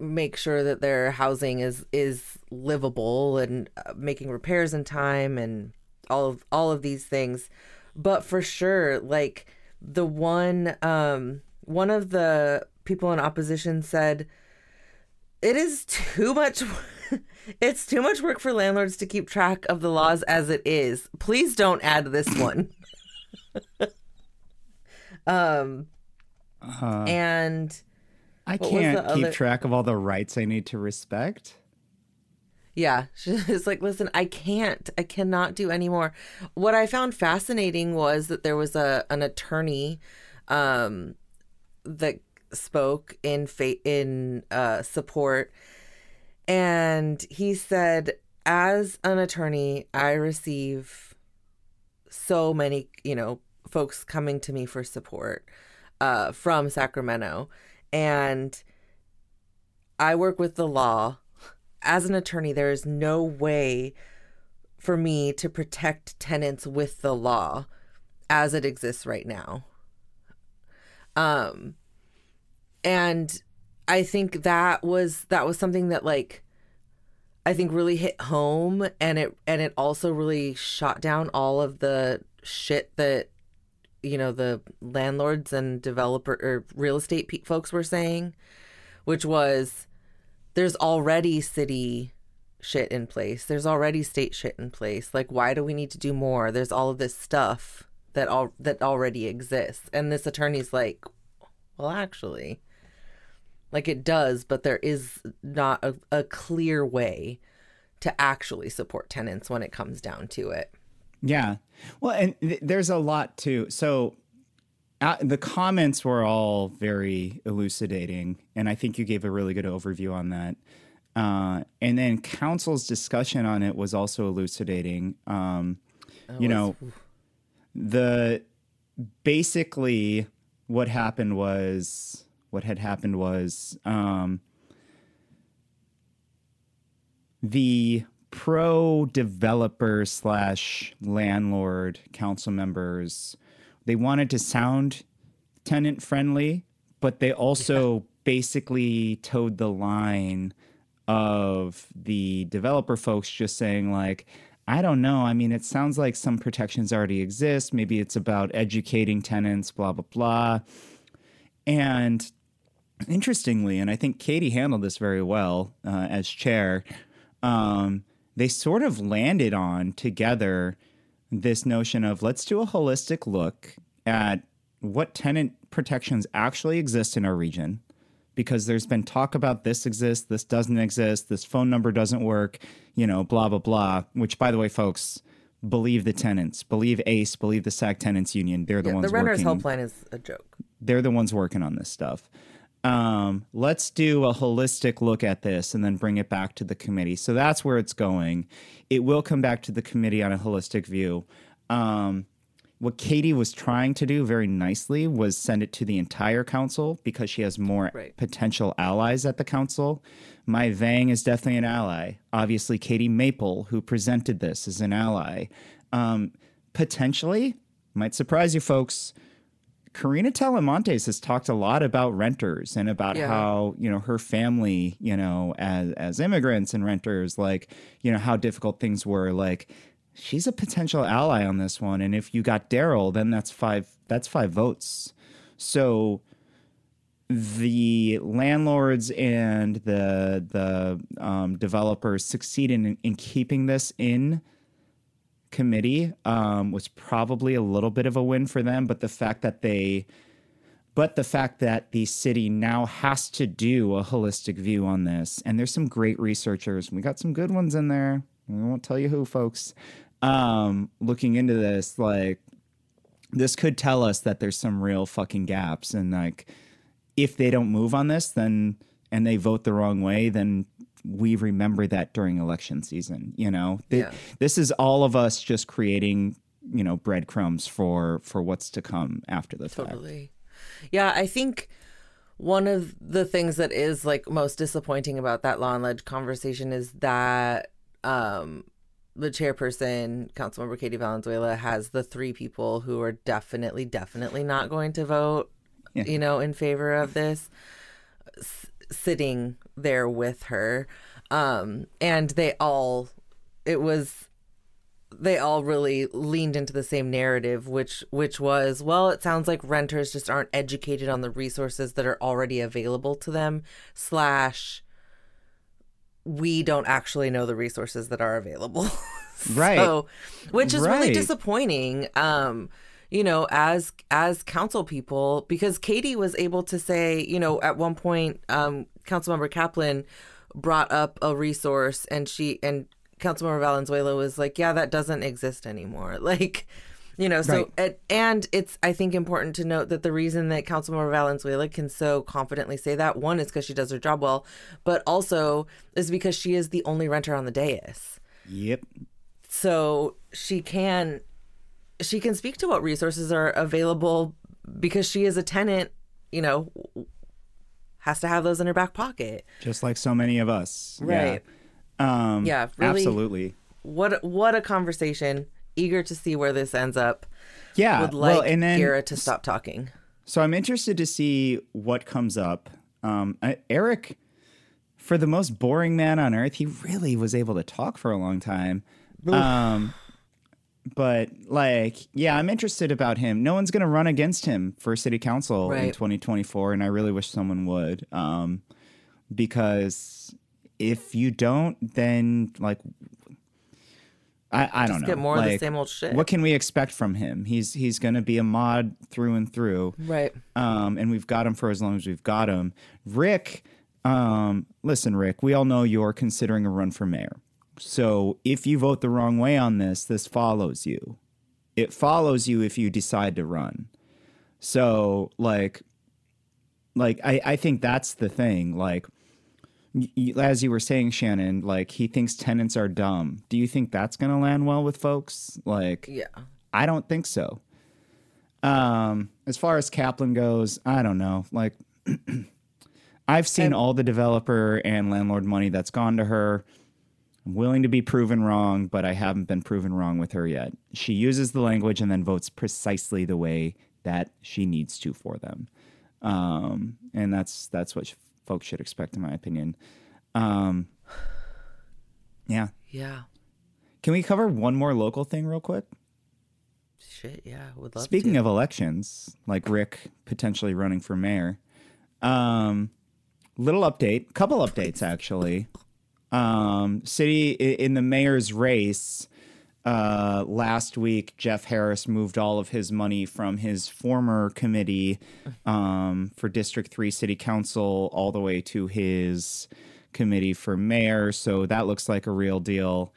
make sure that their housing is is livable and uh, making repairs in time and all of all of these things. But for sure like the one um one of the people in opposition said it is too much it's too much work for landlords to keep track of the laws as it is. Please don't add this one. Um Uh, and I can't keep other- track of all the rights I need to respect. Yeah, she's like, listen, I can't, I cannot do anymore. What I found fascinating was that there was a an attorney, um, that spoke in fa- in uh, support, and he said, as an attorney, I receive so many, you know, folks coming to me for support, uh, from Sacramento, and I work with the law as an attorney, there is no way for me to protect tenants with the law as it exists right now. Um, and I think that was that was something that like I think really hit home, and it and it also really shot down all of the shit that you know the landlords and developer or real estate pe- folks were saying, which was there's already city shit in place. There's already state shit in place. Like why do we need to do more? There's all of this stuff that all that already exists. And this attorney's like, well actually like it does, but there is not a, a clear way to actually support tenants when it comes down to it. Yeah. Well, and th- there's a lot too. So uh, the comments were all very elucidating, and I think you gave a really good overview on that. Uh, and then council's discussion on it was also elucidating. Um, you know, the basically what happened was what had happened was um, the pro developer slash landlord council members they wanted to sound tenant friendly but they also basically towed the line of the developer folks just saying like i don't know. I mean it sounds like some protections already exist. Maybe it's about educating tenants blah blah blah. And interestingly and i think katie handled this very well uh, as chair um, they sort of landed on together this notion of let's do a holistic look at what tenant protections actually exist in our region because there's been talk about this exists, this doesn't exist, this phone number doesn't work, you know, blah, blah, blah. Which, by the way, folks, believe the tenants, believe ACE, believe the SAC Tenants Union. They're the Yeah, ones the renter's working helpline is a joke. they're the ones working on this stuff. Um, let's do a holistic look at this and then bring it back to the committee. So that's where it's going. It will come back to the committee on a holistic view. Um, what Katie was trying to do very nicely was send it to the entire council because she has more Right. potential allies at the council. Mai Vang is definitely an ally. Obviously, Katie Maple, who presented this, is an ally. Um, potentially, might surprise you folks. Karina Talamantes has talked a lot about renters and about Yeah. how, you know, her family, you know, as as immigrants and renters, like, you know, how difficult things were. Like, she's a potential ally on this one. And if you got Darrell, then that's five that's five votes. So the landlords and the the um, developers succeed in in keeping this in committee um, was probably a little bit of a win for them. But the fact that they, but the fact that the city now has to do a holistic view on this, and there's some great researchers. We got some good ones in there. We won't tell you who, folks. Um, looking into this, like this could tell us that there's some real fucking gaps, and like if they don't move on this, then and they vote the wrong way, then we remember that during election season. You know, Yeah. this is all of us just creating, you know, breadcrumbs for for what's to come after the fact. Totally. Yeah, I think one of the things that is like most disappointing about that law and ledge conversation is that um the chairperson, Councilmember Katie Valenzuela, has the three people who are definitely, definitely not going to vote, Yeah. you know, in favor of this, sitting there with her. Um, and they all, it was they all really leaned into the same narrative which which was well it sounds like renters just aren't educated on the resources that are already available to them slash we don't actually know the resources that are available Right. so which is really disappointing um you know as as council people because katie was able to say you know at one point um councilmember kaplan brought up a resource and she and councilmember valenzuela was like yeah that doesn't exist anymore like you know so Right. and it's i think important to note that the reason that councilmember valenzuela can so confidently say that one is because she does her job well but also is because she is the only renter on the dais Yep. so she can she can speak to what resources are available because she is a tenant you know has to have those in her back pocket Just like so many of us. Right. Yeah. Um, Yeah, really- Absolutely. what what a conversation eager to see where this ends up Yeah. would like well, and then Garrett to stop talking So I'm interested to see what comes up. Um, I, Eric, for the most boring man on earth, he really was able to talk for a long time. Um, but like, yeah, I'm interested about him. No one's gonna run against him for city council in 2024, and I really wish someone would. Um, because if you don't, then like, I, I don't just know. get more of the same old shit What can we expect from him? He's he's gonna be a mod through and through right um, and we've got him for as long as we've got him. Rick, um, listen, Rick, we all know you're considering a run for mayor. So if you vote the wrong way on this, this follows you. It follows you if you decide to run. So like, like I, I think that's the thing. Like, as you were saying, Shannon, like he thinks tenants are dumb. Do you think that's gonna land well with folks? Like, yeah I don't think so. Um, as far as Kaplan goes, I don't know. Like, I've seen all the developer and landlord money that's gone to her. I'm willing to be proven wrong, but I haven't been proven wrong with her yet. She uses the language and then votes precisely the way that she needs to for them, um, and that's that's what sh- folks should expect, in my opinion. Um, yeah. yeah Can we cover one more local thing real quick? shit yeah would love Speaking to. of elections, like Rick potentially running for mayor, um, little update, couple updates actually. Um, city in the mayor's race, uh, last week, Jeff Harris moved all of his money from his former committee um, for District 3 City Council all the way to his committee for mayor. So that looks like a real deal.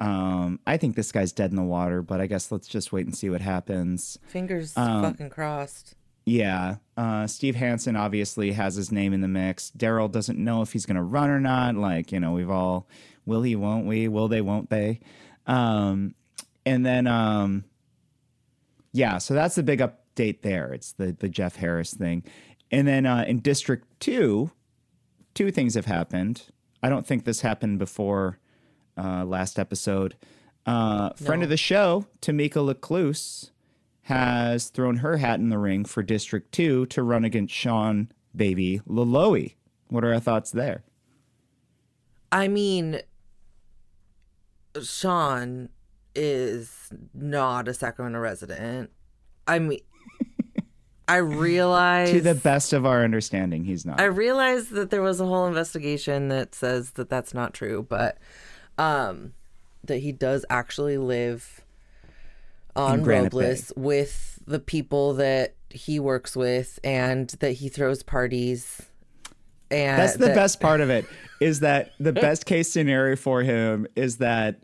Um, I think this guy's dead in the water, but I guess let's just wait and see what happens. Fingers Um, fucking crossed. Yeah. Uh, Steve Hansen obviously has his name in the mix. Darrell doesn't know if he's going to run or not. Like, you know, we've all, will he, won't we? Will they, won't they? Um, and then, um, yeah, so that's the big update there. It's the, the Jeff Harris thing. And then uh, in District 2, two things have happened. I don't think this happened before uh, last episode. Uh, friend of the show, Tamika L'Ecluse, has thrown her hat in the ring for District 2 to run against Sean Baby Loloee. What are our thoughts there? I mean, Sean is not a Sacramento resident. I mean, I realize To the best of our understanding, he's not. I realize that there was a whole investigation that says that that's not true, but um, that he does actually live on Robles with the people that he works with, and that he throws parties. And That's the that best part of it. Is that the best case scenario for him is that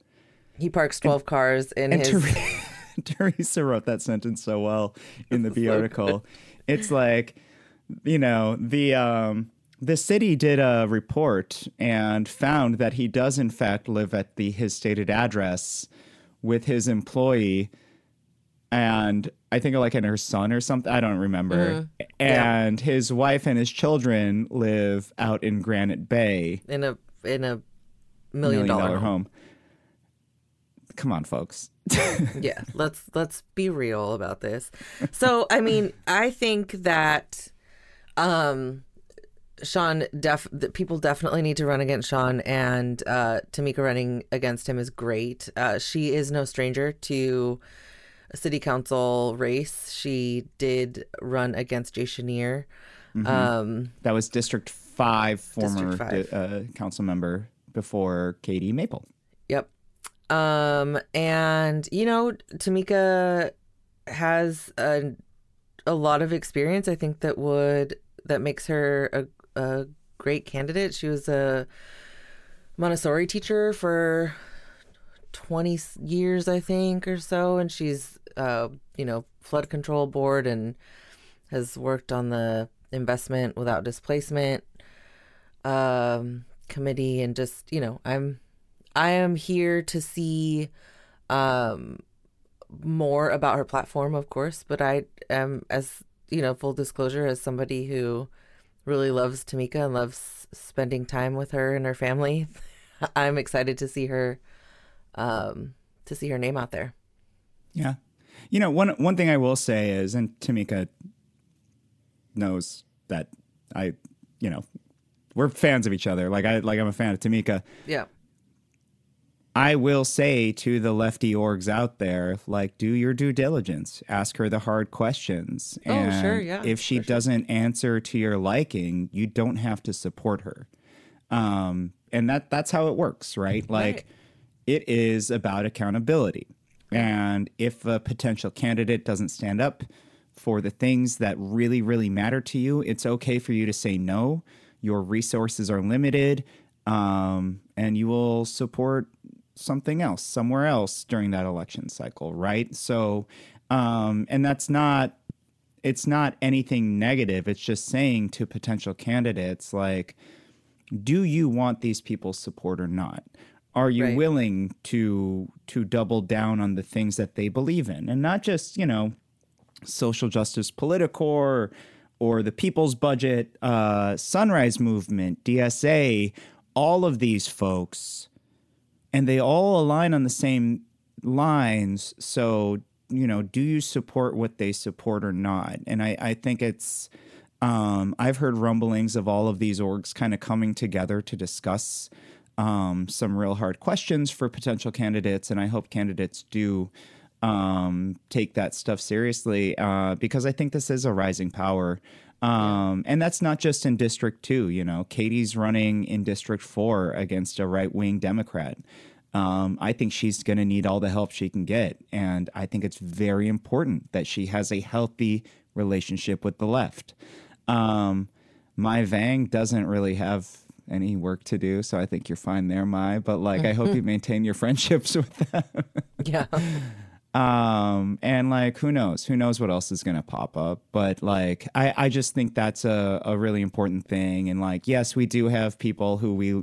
He parks twelve cars in and his. Theresa wrote that sentence so well in the Bee article. It's like, you know, the um, the city did a report and found that he does in fact live at the his stated address with his employee and I think like and her son or something. I don't remember. And his wife and his children live out in Granite Bay, in a in a million dollar, home. home. Come on, folks. yeah let's let's be real about this so i mean i think that um sean def people definitely need to run against sean and uh tamika running against him is great uh she is no stranger to city council race she did run against jay Schenirer. um That was District Five former District five. di- uh, council member before Katie Maple. Yep. Um, and you know, Tamika has a a lot of experience. I think that would that makes her a a great candidate. She was a Montessori teacher for twenty years, I think, or so, and she's uh, you know, flood control board and has worked on the investment without displacement um committee and just you know i'm i am here to see um more about her platform of course but i am as you know full disclosure as somebody who really loves tamika and loves spending time with her and her family i'm excited to see her um to see her name out there Yeah. You know, one one thing I will say is, and Tamika knows that I, you know, we're fans of each other. Like I like I'm a fan of Tamika. yeah I will say to the lefty orgs out there, like, do your due diligence. Ask her the hard questions. Oh, and sure, yeah, If she for sure. doesn't answer to your liking, you don't have to support her. Um, and that that's how it works, right? Like, Right. it is about accountability. And if a potential candidate doesn't stand up for the things that really, really matter to you, it's okay for you to say no. Your resources are limited, um, and you will support something else somewhere else during that election cycle, right? So, um, and that's not it's not anything negative. It's just saying to potential candidates, like, do you want these people's support or not? Are you Right. willing to to double down on the things that they believe in, and not just you know social justice Politicor or the People's Budget, uh, Sunrise Movement, DSA, all of these folks, and they all align on the same lines. So, you know, do you support what they support or not? And I, I think it's, um, I've heard rumblings of all of these orgs kind of coming together to discuss um, some real hard questions for potential candidates. And I hope candidates do um, take that stuff seriously uh, because I think this is a rising power. Um, And that's not just in District 2. You know, Katie's running in District 4 against a right wing Democrat. Um, I think she's going to need all the help she can get. And I think it's very important that she has a healthy relationship with the left. Um, Mai Vang doesn't really have any work to do, so I think you're fine there, Mai. But like, I hope you maintain your friendships with them. Yeah. um and like who knows who knows what else is going to pop up but like i i just think that's a, a really important thing and like yes we do have people who we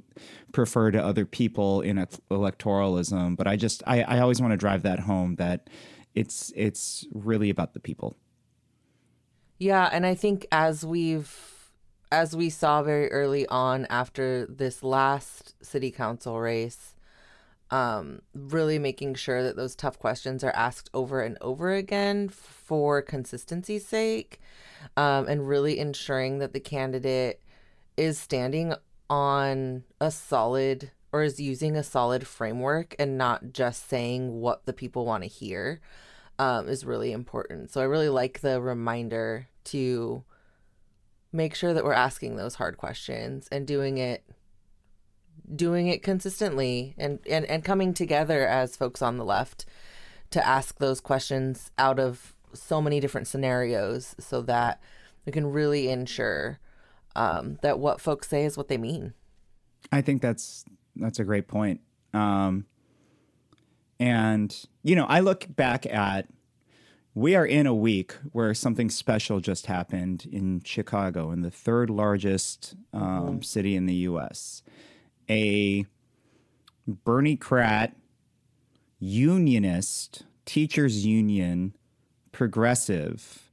prefer to other people in elec- electoralism but i just i i always want to drive that home that it's it's really about the people Yeah, and I think as we've as we saw very early on after this last city council race, um, really making sure that those tough questions are asked over and over again for consistency's sake, um, and really ensuring that the candidate is standing on a solid or is using a solid framework and not just saying what the people want to hear um, is really important. So I really like the reminder to make sure that we're asking those hard questions and doing it doing it consistently and, and, and coming together as folks on the left to ask those questions out of so many different scenarios so that we can really ensure um, that what folks say is what they mean. I think that's that's a great point. Um, and you know, I look back at we are in a week where something special just happened in Chicago, in the third largest um, city in the U.S. A Bernie Pratt unionist teachers union progressive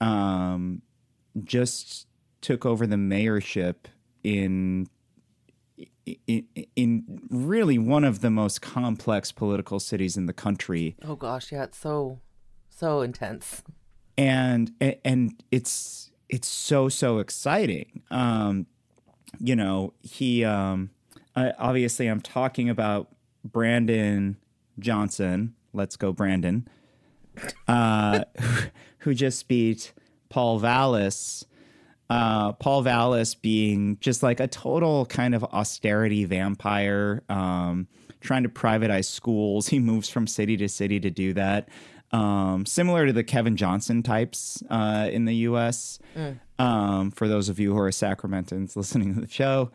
um, just took over the mayorship in in, in really one of the most complex political cities in the country. Oh gosh, yeah, it's so so intense. and and it's it's so so exciting um you know he um I, obviously i'm talking about brandon johnson let's go brandon uh who just beat paul vallas uh, Paul Vallas being just like a total kind of austerity vampire, um, trying to privatize schools. He moves from city to city to do that. Um, similar to the Kevin Johnson types uh, in the U.S. Um, for those of you who are Sacramentans listening to the show,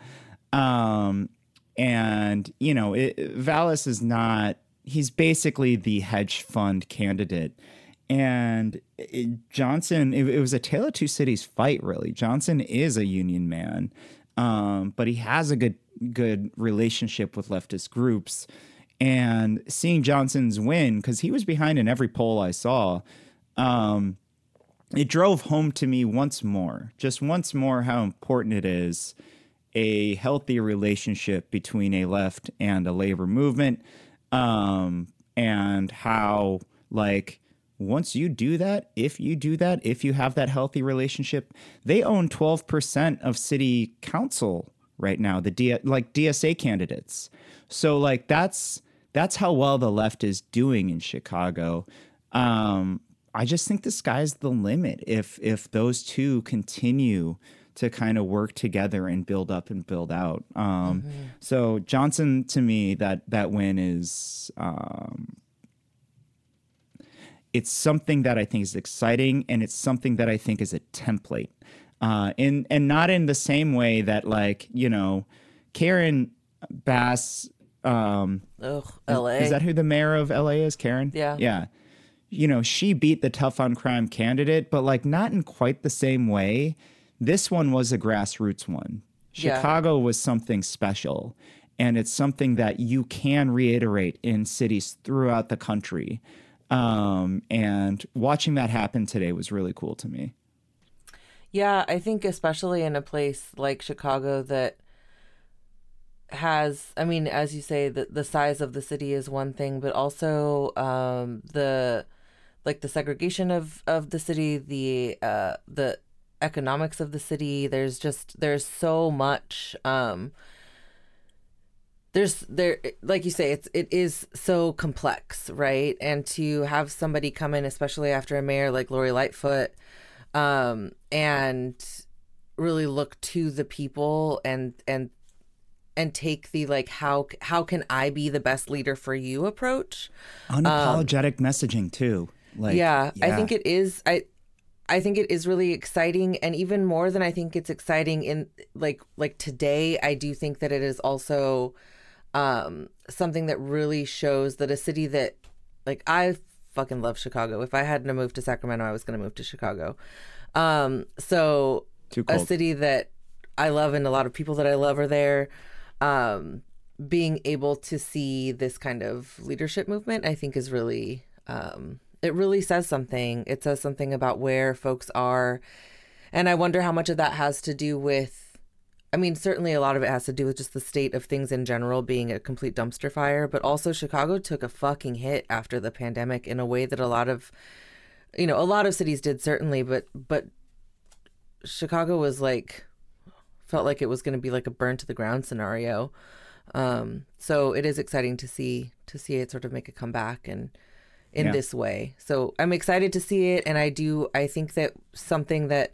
um, and you know, it, Vallas is not. He's basically the hedge fund candidate and it, Johnson, it, it, was a tale of two cities fight. Really, Johnson is a union man, um, but he has a good good relationship with leftist groups. And seeing Johnson's win, because he was behind in every poll I saw, um, it drove home to me once more, just once more, how important it is a healthy relationship between a left and a labor movement, um, and how like once you do that, if you do that, if you have that healthy relationship, they own 12% of city council right now, the D, like DSA candidates. So like that's that's how well the left is doing in Chicago. Um, I just think the sky's the limit if if those two continue to kind of work together and build up and build out. Um, mm-hmm. So Johnson, to me, that that win is um, it's something that I think is exciting and it's something that I think is a template. Uh, and and not in the same way that like you know, Karen Bass. Um, Ugh, L.A. Is, is that who the mayor of L.A. is? Karen. Yeah. Yeah. You know, she beat the tough on crime candidate, but like not in quite the same way. This one was a grassroots one. Yeah. Chicago was something special, and it's something that you can reiterate in cities throughout the country. Um, and watching that happen today was really cool to me. Yeah, I think especially in a place like Chicago that has I mean, as you say, the the size of the city is one thing, but also um the like the segregation of of the city, the uh the economics of the city, there's just there's so much um there's there like you say it's it is so complex right? And to have somebody come in especially after a mayor like lori lightfoot um and really look to the people and and and take the like how how can I be the best leader for you approach. Unapologetic messaging too. Like yeah, I think it is I I think it is really exciting and even more than I think it's exciting in like like today I do think that it is also um something that really shows that a city that like I fucking love Chicago. If I hadn't moved to Sacramento, I was going to move to Chicago. Um so a city that I love and a lot of people that I love are there. Um, being able to see this kind of leadership movement, I think, is really um, it really says something. It says something about where folks are, and I wonder how much of that has to do with. I mean, certainly a lot of it has to do with just the state of things in general being a complete dumpster fire, but also Chicago took a fucking hit after the pandemic in a way that a lot of, you know, a lot of cities did certainly, but but Chicago was like felt like it was going to be like a burn to the ground scenario. Um, so it is exciting to see to see it sort of make a comeback and in Yeah. this way. So I'm excited to see it, and I do. I think that something that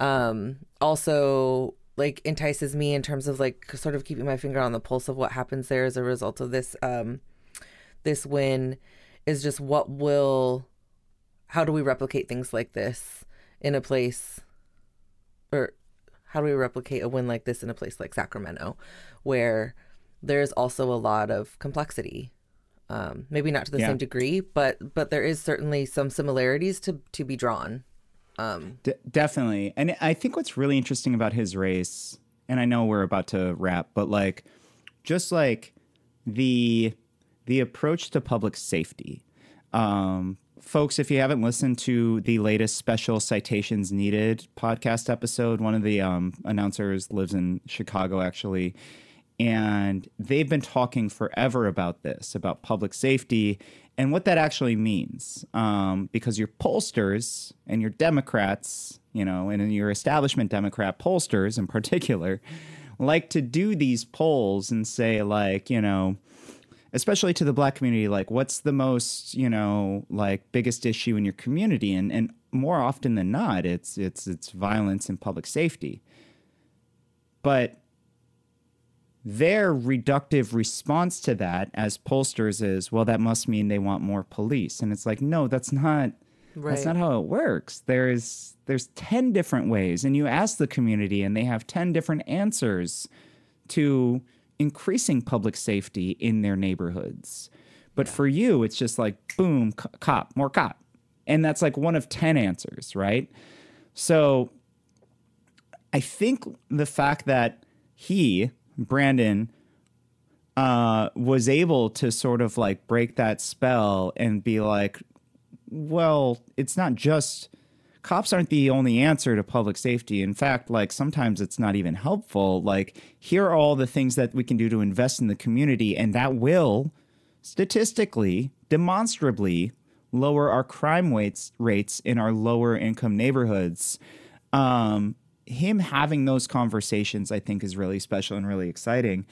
um, also like entices me in terms of like sort of keeping my finger on the pulse of what happens there as a result of this um, this win is just what will how do we replicate things like this in a place or how do we replicate a win like this in a place like Sacramento where there's also a lot of complexity um, maybe not to the Yeah. same degree but but there is certainly some similarities to to be drawn um, D- definitely. And I think what's really interesting about his race, and I know we're about to wrap, but like, just like the the approach to public safety. Um, folks, if you haven't listened to the latest special citations needed podcast episode, one of the um, announcers lives in Chicago actually, and they've been talking forever about this, about public safety and what that actually means. Um, because your pollsters and your Democrats, you know, and your establishment Democrat pollsters in particular, like to do these polls and say, like, you know, especially to the black community, like, what's the most, you know, like biggest issue in your community? And and more often than not, it's it's it's violence and public safety. But their reductive response to that as pollsters is, well, that must mean they want more police. And it's like, no, that's not that's not how it works. There's there's 10 different ways and you ask the community and they have 10 different answers to increasing public safety in their neighborhoods. But for you, it's just like boom, cop, more cop. And that's like one of 10 answers, right? So I think the fact that he, Brandon, uh, was able to sort of like break that spell and be like, well, it's not just cops aren't the only answer to public safety. In fact, like sometimes it's not even helpful. Like, here are all the things that we can do to invest in the community, and that will statistically, demonstrably lower our crime rates rates in our lower income neighborhoods. Um, him having those conversations, I think, is really special and really exciting.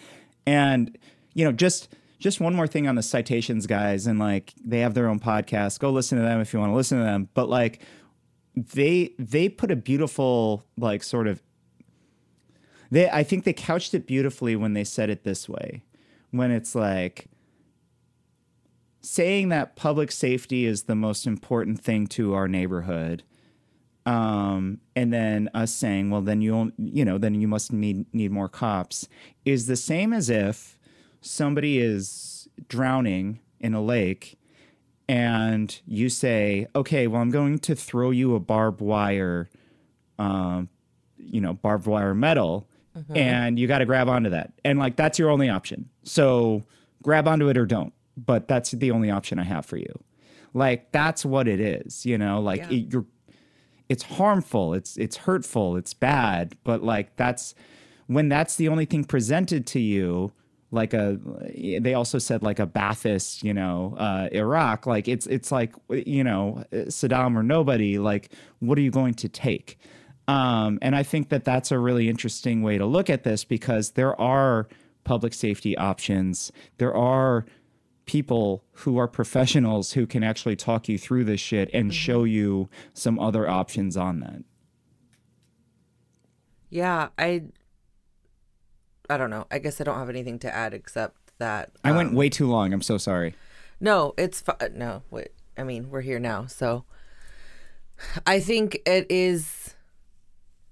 And you know, just just one more thing on the citations guys, and like they have their own podcast. Go listen to them if you want to listen to them. But like they they put a beautiful like sort of they I think they couched it beautifully when they said it this way. When it's like saying that public safety is the most important thing to our neighborhood um, and then us saying, well, then you on- you know, then you must need need more cops, is the same as if somebody is drowning in a lake, and you say, okay, well, I'm going to throw you a barbed wire, um, you know, barbed wire metal, and you got to grab onto that, and like that's your only option. So grab onto it or don't, but that's the only option I have for you. Like that's what it is, you know. Like Yeah. it, you're it's harmful it's it's hurtful it's bad but like that's when that's the only thing presented to you like a they also said like a Ba'athist, you know, uh, Iraq. Like it's it's like you know Saddam or nobody. Like what are you going to take? Um, and I think that that's a really interesting way to look at this because there are public safety options. There are people who are professionals who can actually talk you through this shit and show you some other options on that. Yeah, I I don't know. I guess I don't have anything to add except that I went um, way too long. I'm so sorry. No, it's fu- no. Wait, I mean, we're here now, so I think it is.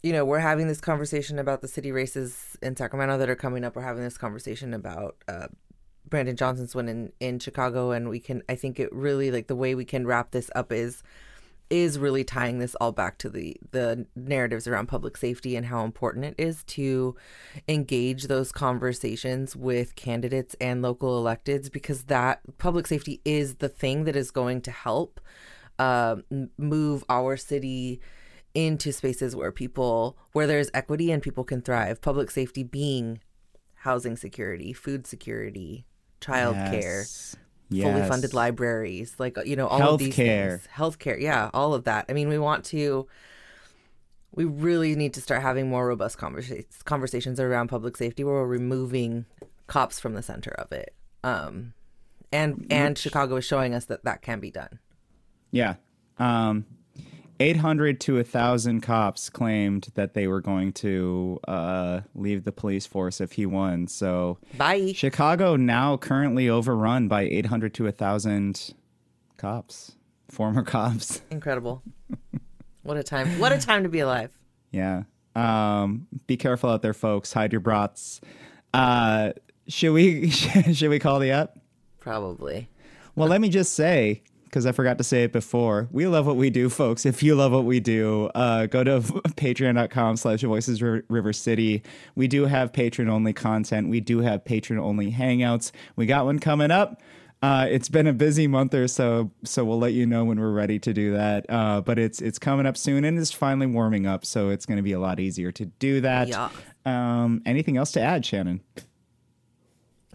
You know, we're having this conversation about the city races in Sacramento that are coming up. We're having this conversation about uh, Brandon Johnson's win in in Chicago, and we can. I think it really like the way we can wrap this up is is really tying this all back to the the narratives around public safety and how important it is to engage those conversations with candidates and local electeds because that public safety is the thing that is going to help uh, move our city into spaces where people where there's equity and people can thrive public safety being housing security food security childcare Yes. Fully funded libraries, like you know all of these Healthcare. things. Healthcare, yeah, all of that. I mean, we want to. We really need to start having more robust conversations conversations around public safety, where we're removing cops from the center of it. Um, and and Chicago is showing us that that can be done. Yeah. Um, 800 to 1,000 cops claimed that they were going to uh, leave the police force if he won. So Bye. Chicago now currently overrun by 800 to 1,000 cops, former cops. Incredible. What a time! What a time to be alive. Yeah. Um, be careful out there, folks. Hide your brats. Uh, should we should we call the up? Probably. Well, let me just say, because I forgot to say it before, we love what we do, folks. If you love what we do, uh, go to patreon.com slash voices river city. We do have patron only content. We do have patron only hangouts. We got one coming up. Uh, it's been a busy month or so, so we'll let you know when we're ready to do that. Uh, but it's it's coming up soon, and it's finally warming up, so it's going to be a lot easier to do that. Yeah. Um, anything else to add, Shannon?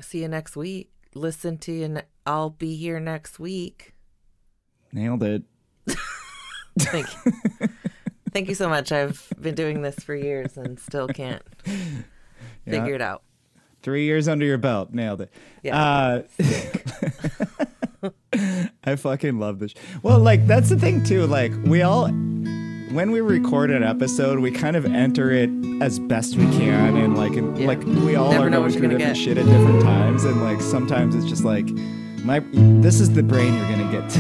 See you next week. Listen to you. Ne- I'll be here next week. Nailed it. Thank you. Thank you so much. I've been doing this for years and still can't figure it out. Three years under your belt. Nailed it. Yeah. Uh, I fucking love this. Well, like, that's the thing, too. Like, we all, when we record an episode, we kind of enter it as best we can. And, like, and, Yeah. like we all Never are going through different get. shit at different times. And, like, sometimes it's just like, my, this is the brain you're going to get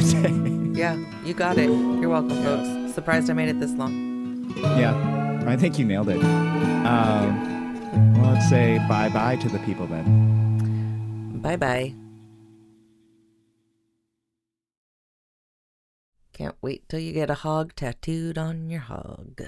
today. Yeah, you got it. You're welcome, folks. Surprised I made it this long. yeah. I think you nailed it. Um, well, let's say bye bye to the people then. Bye bye. Can't wait till you get a hog tattooed on your hog.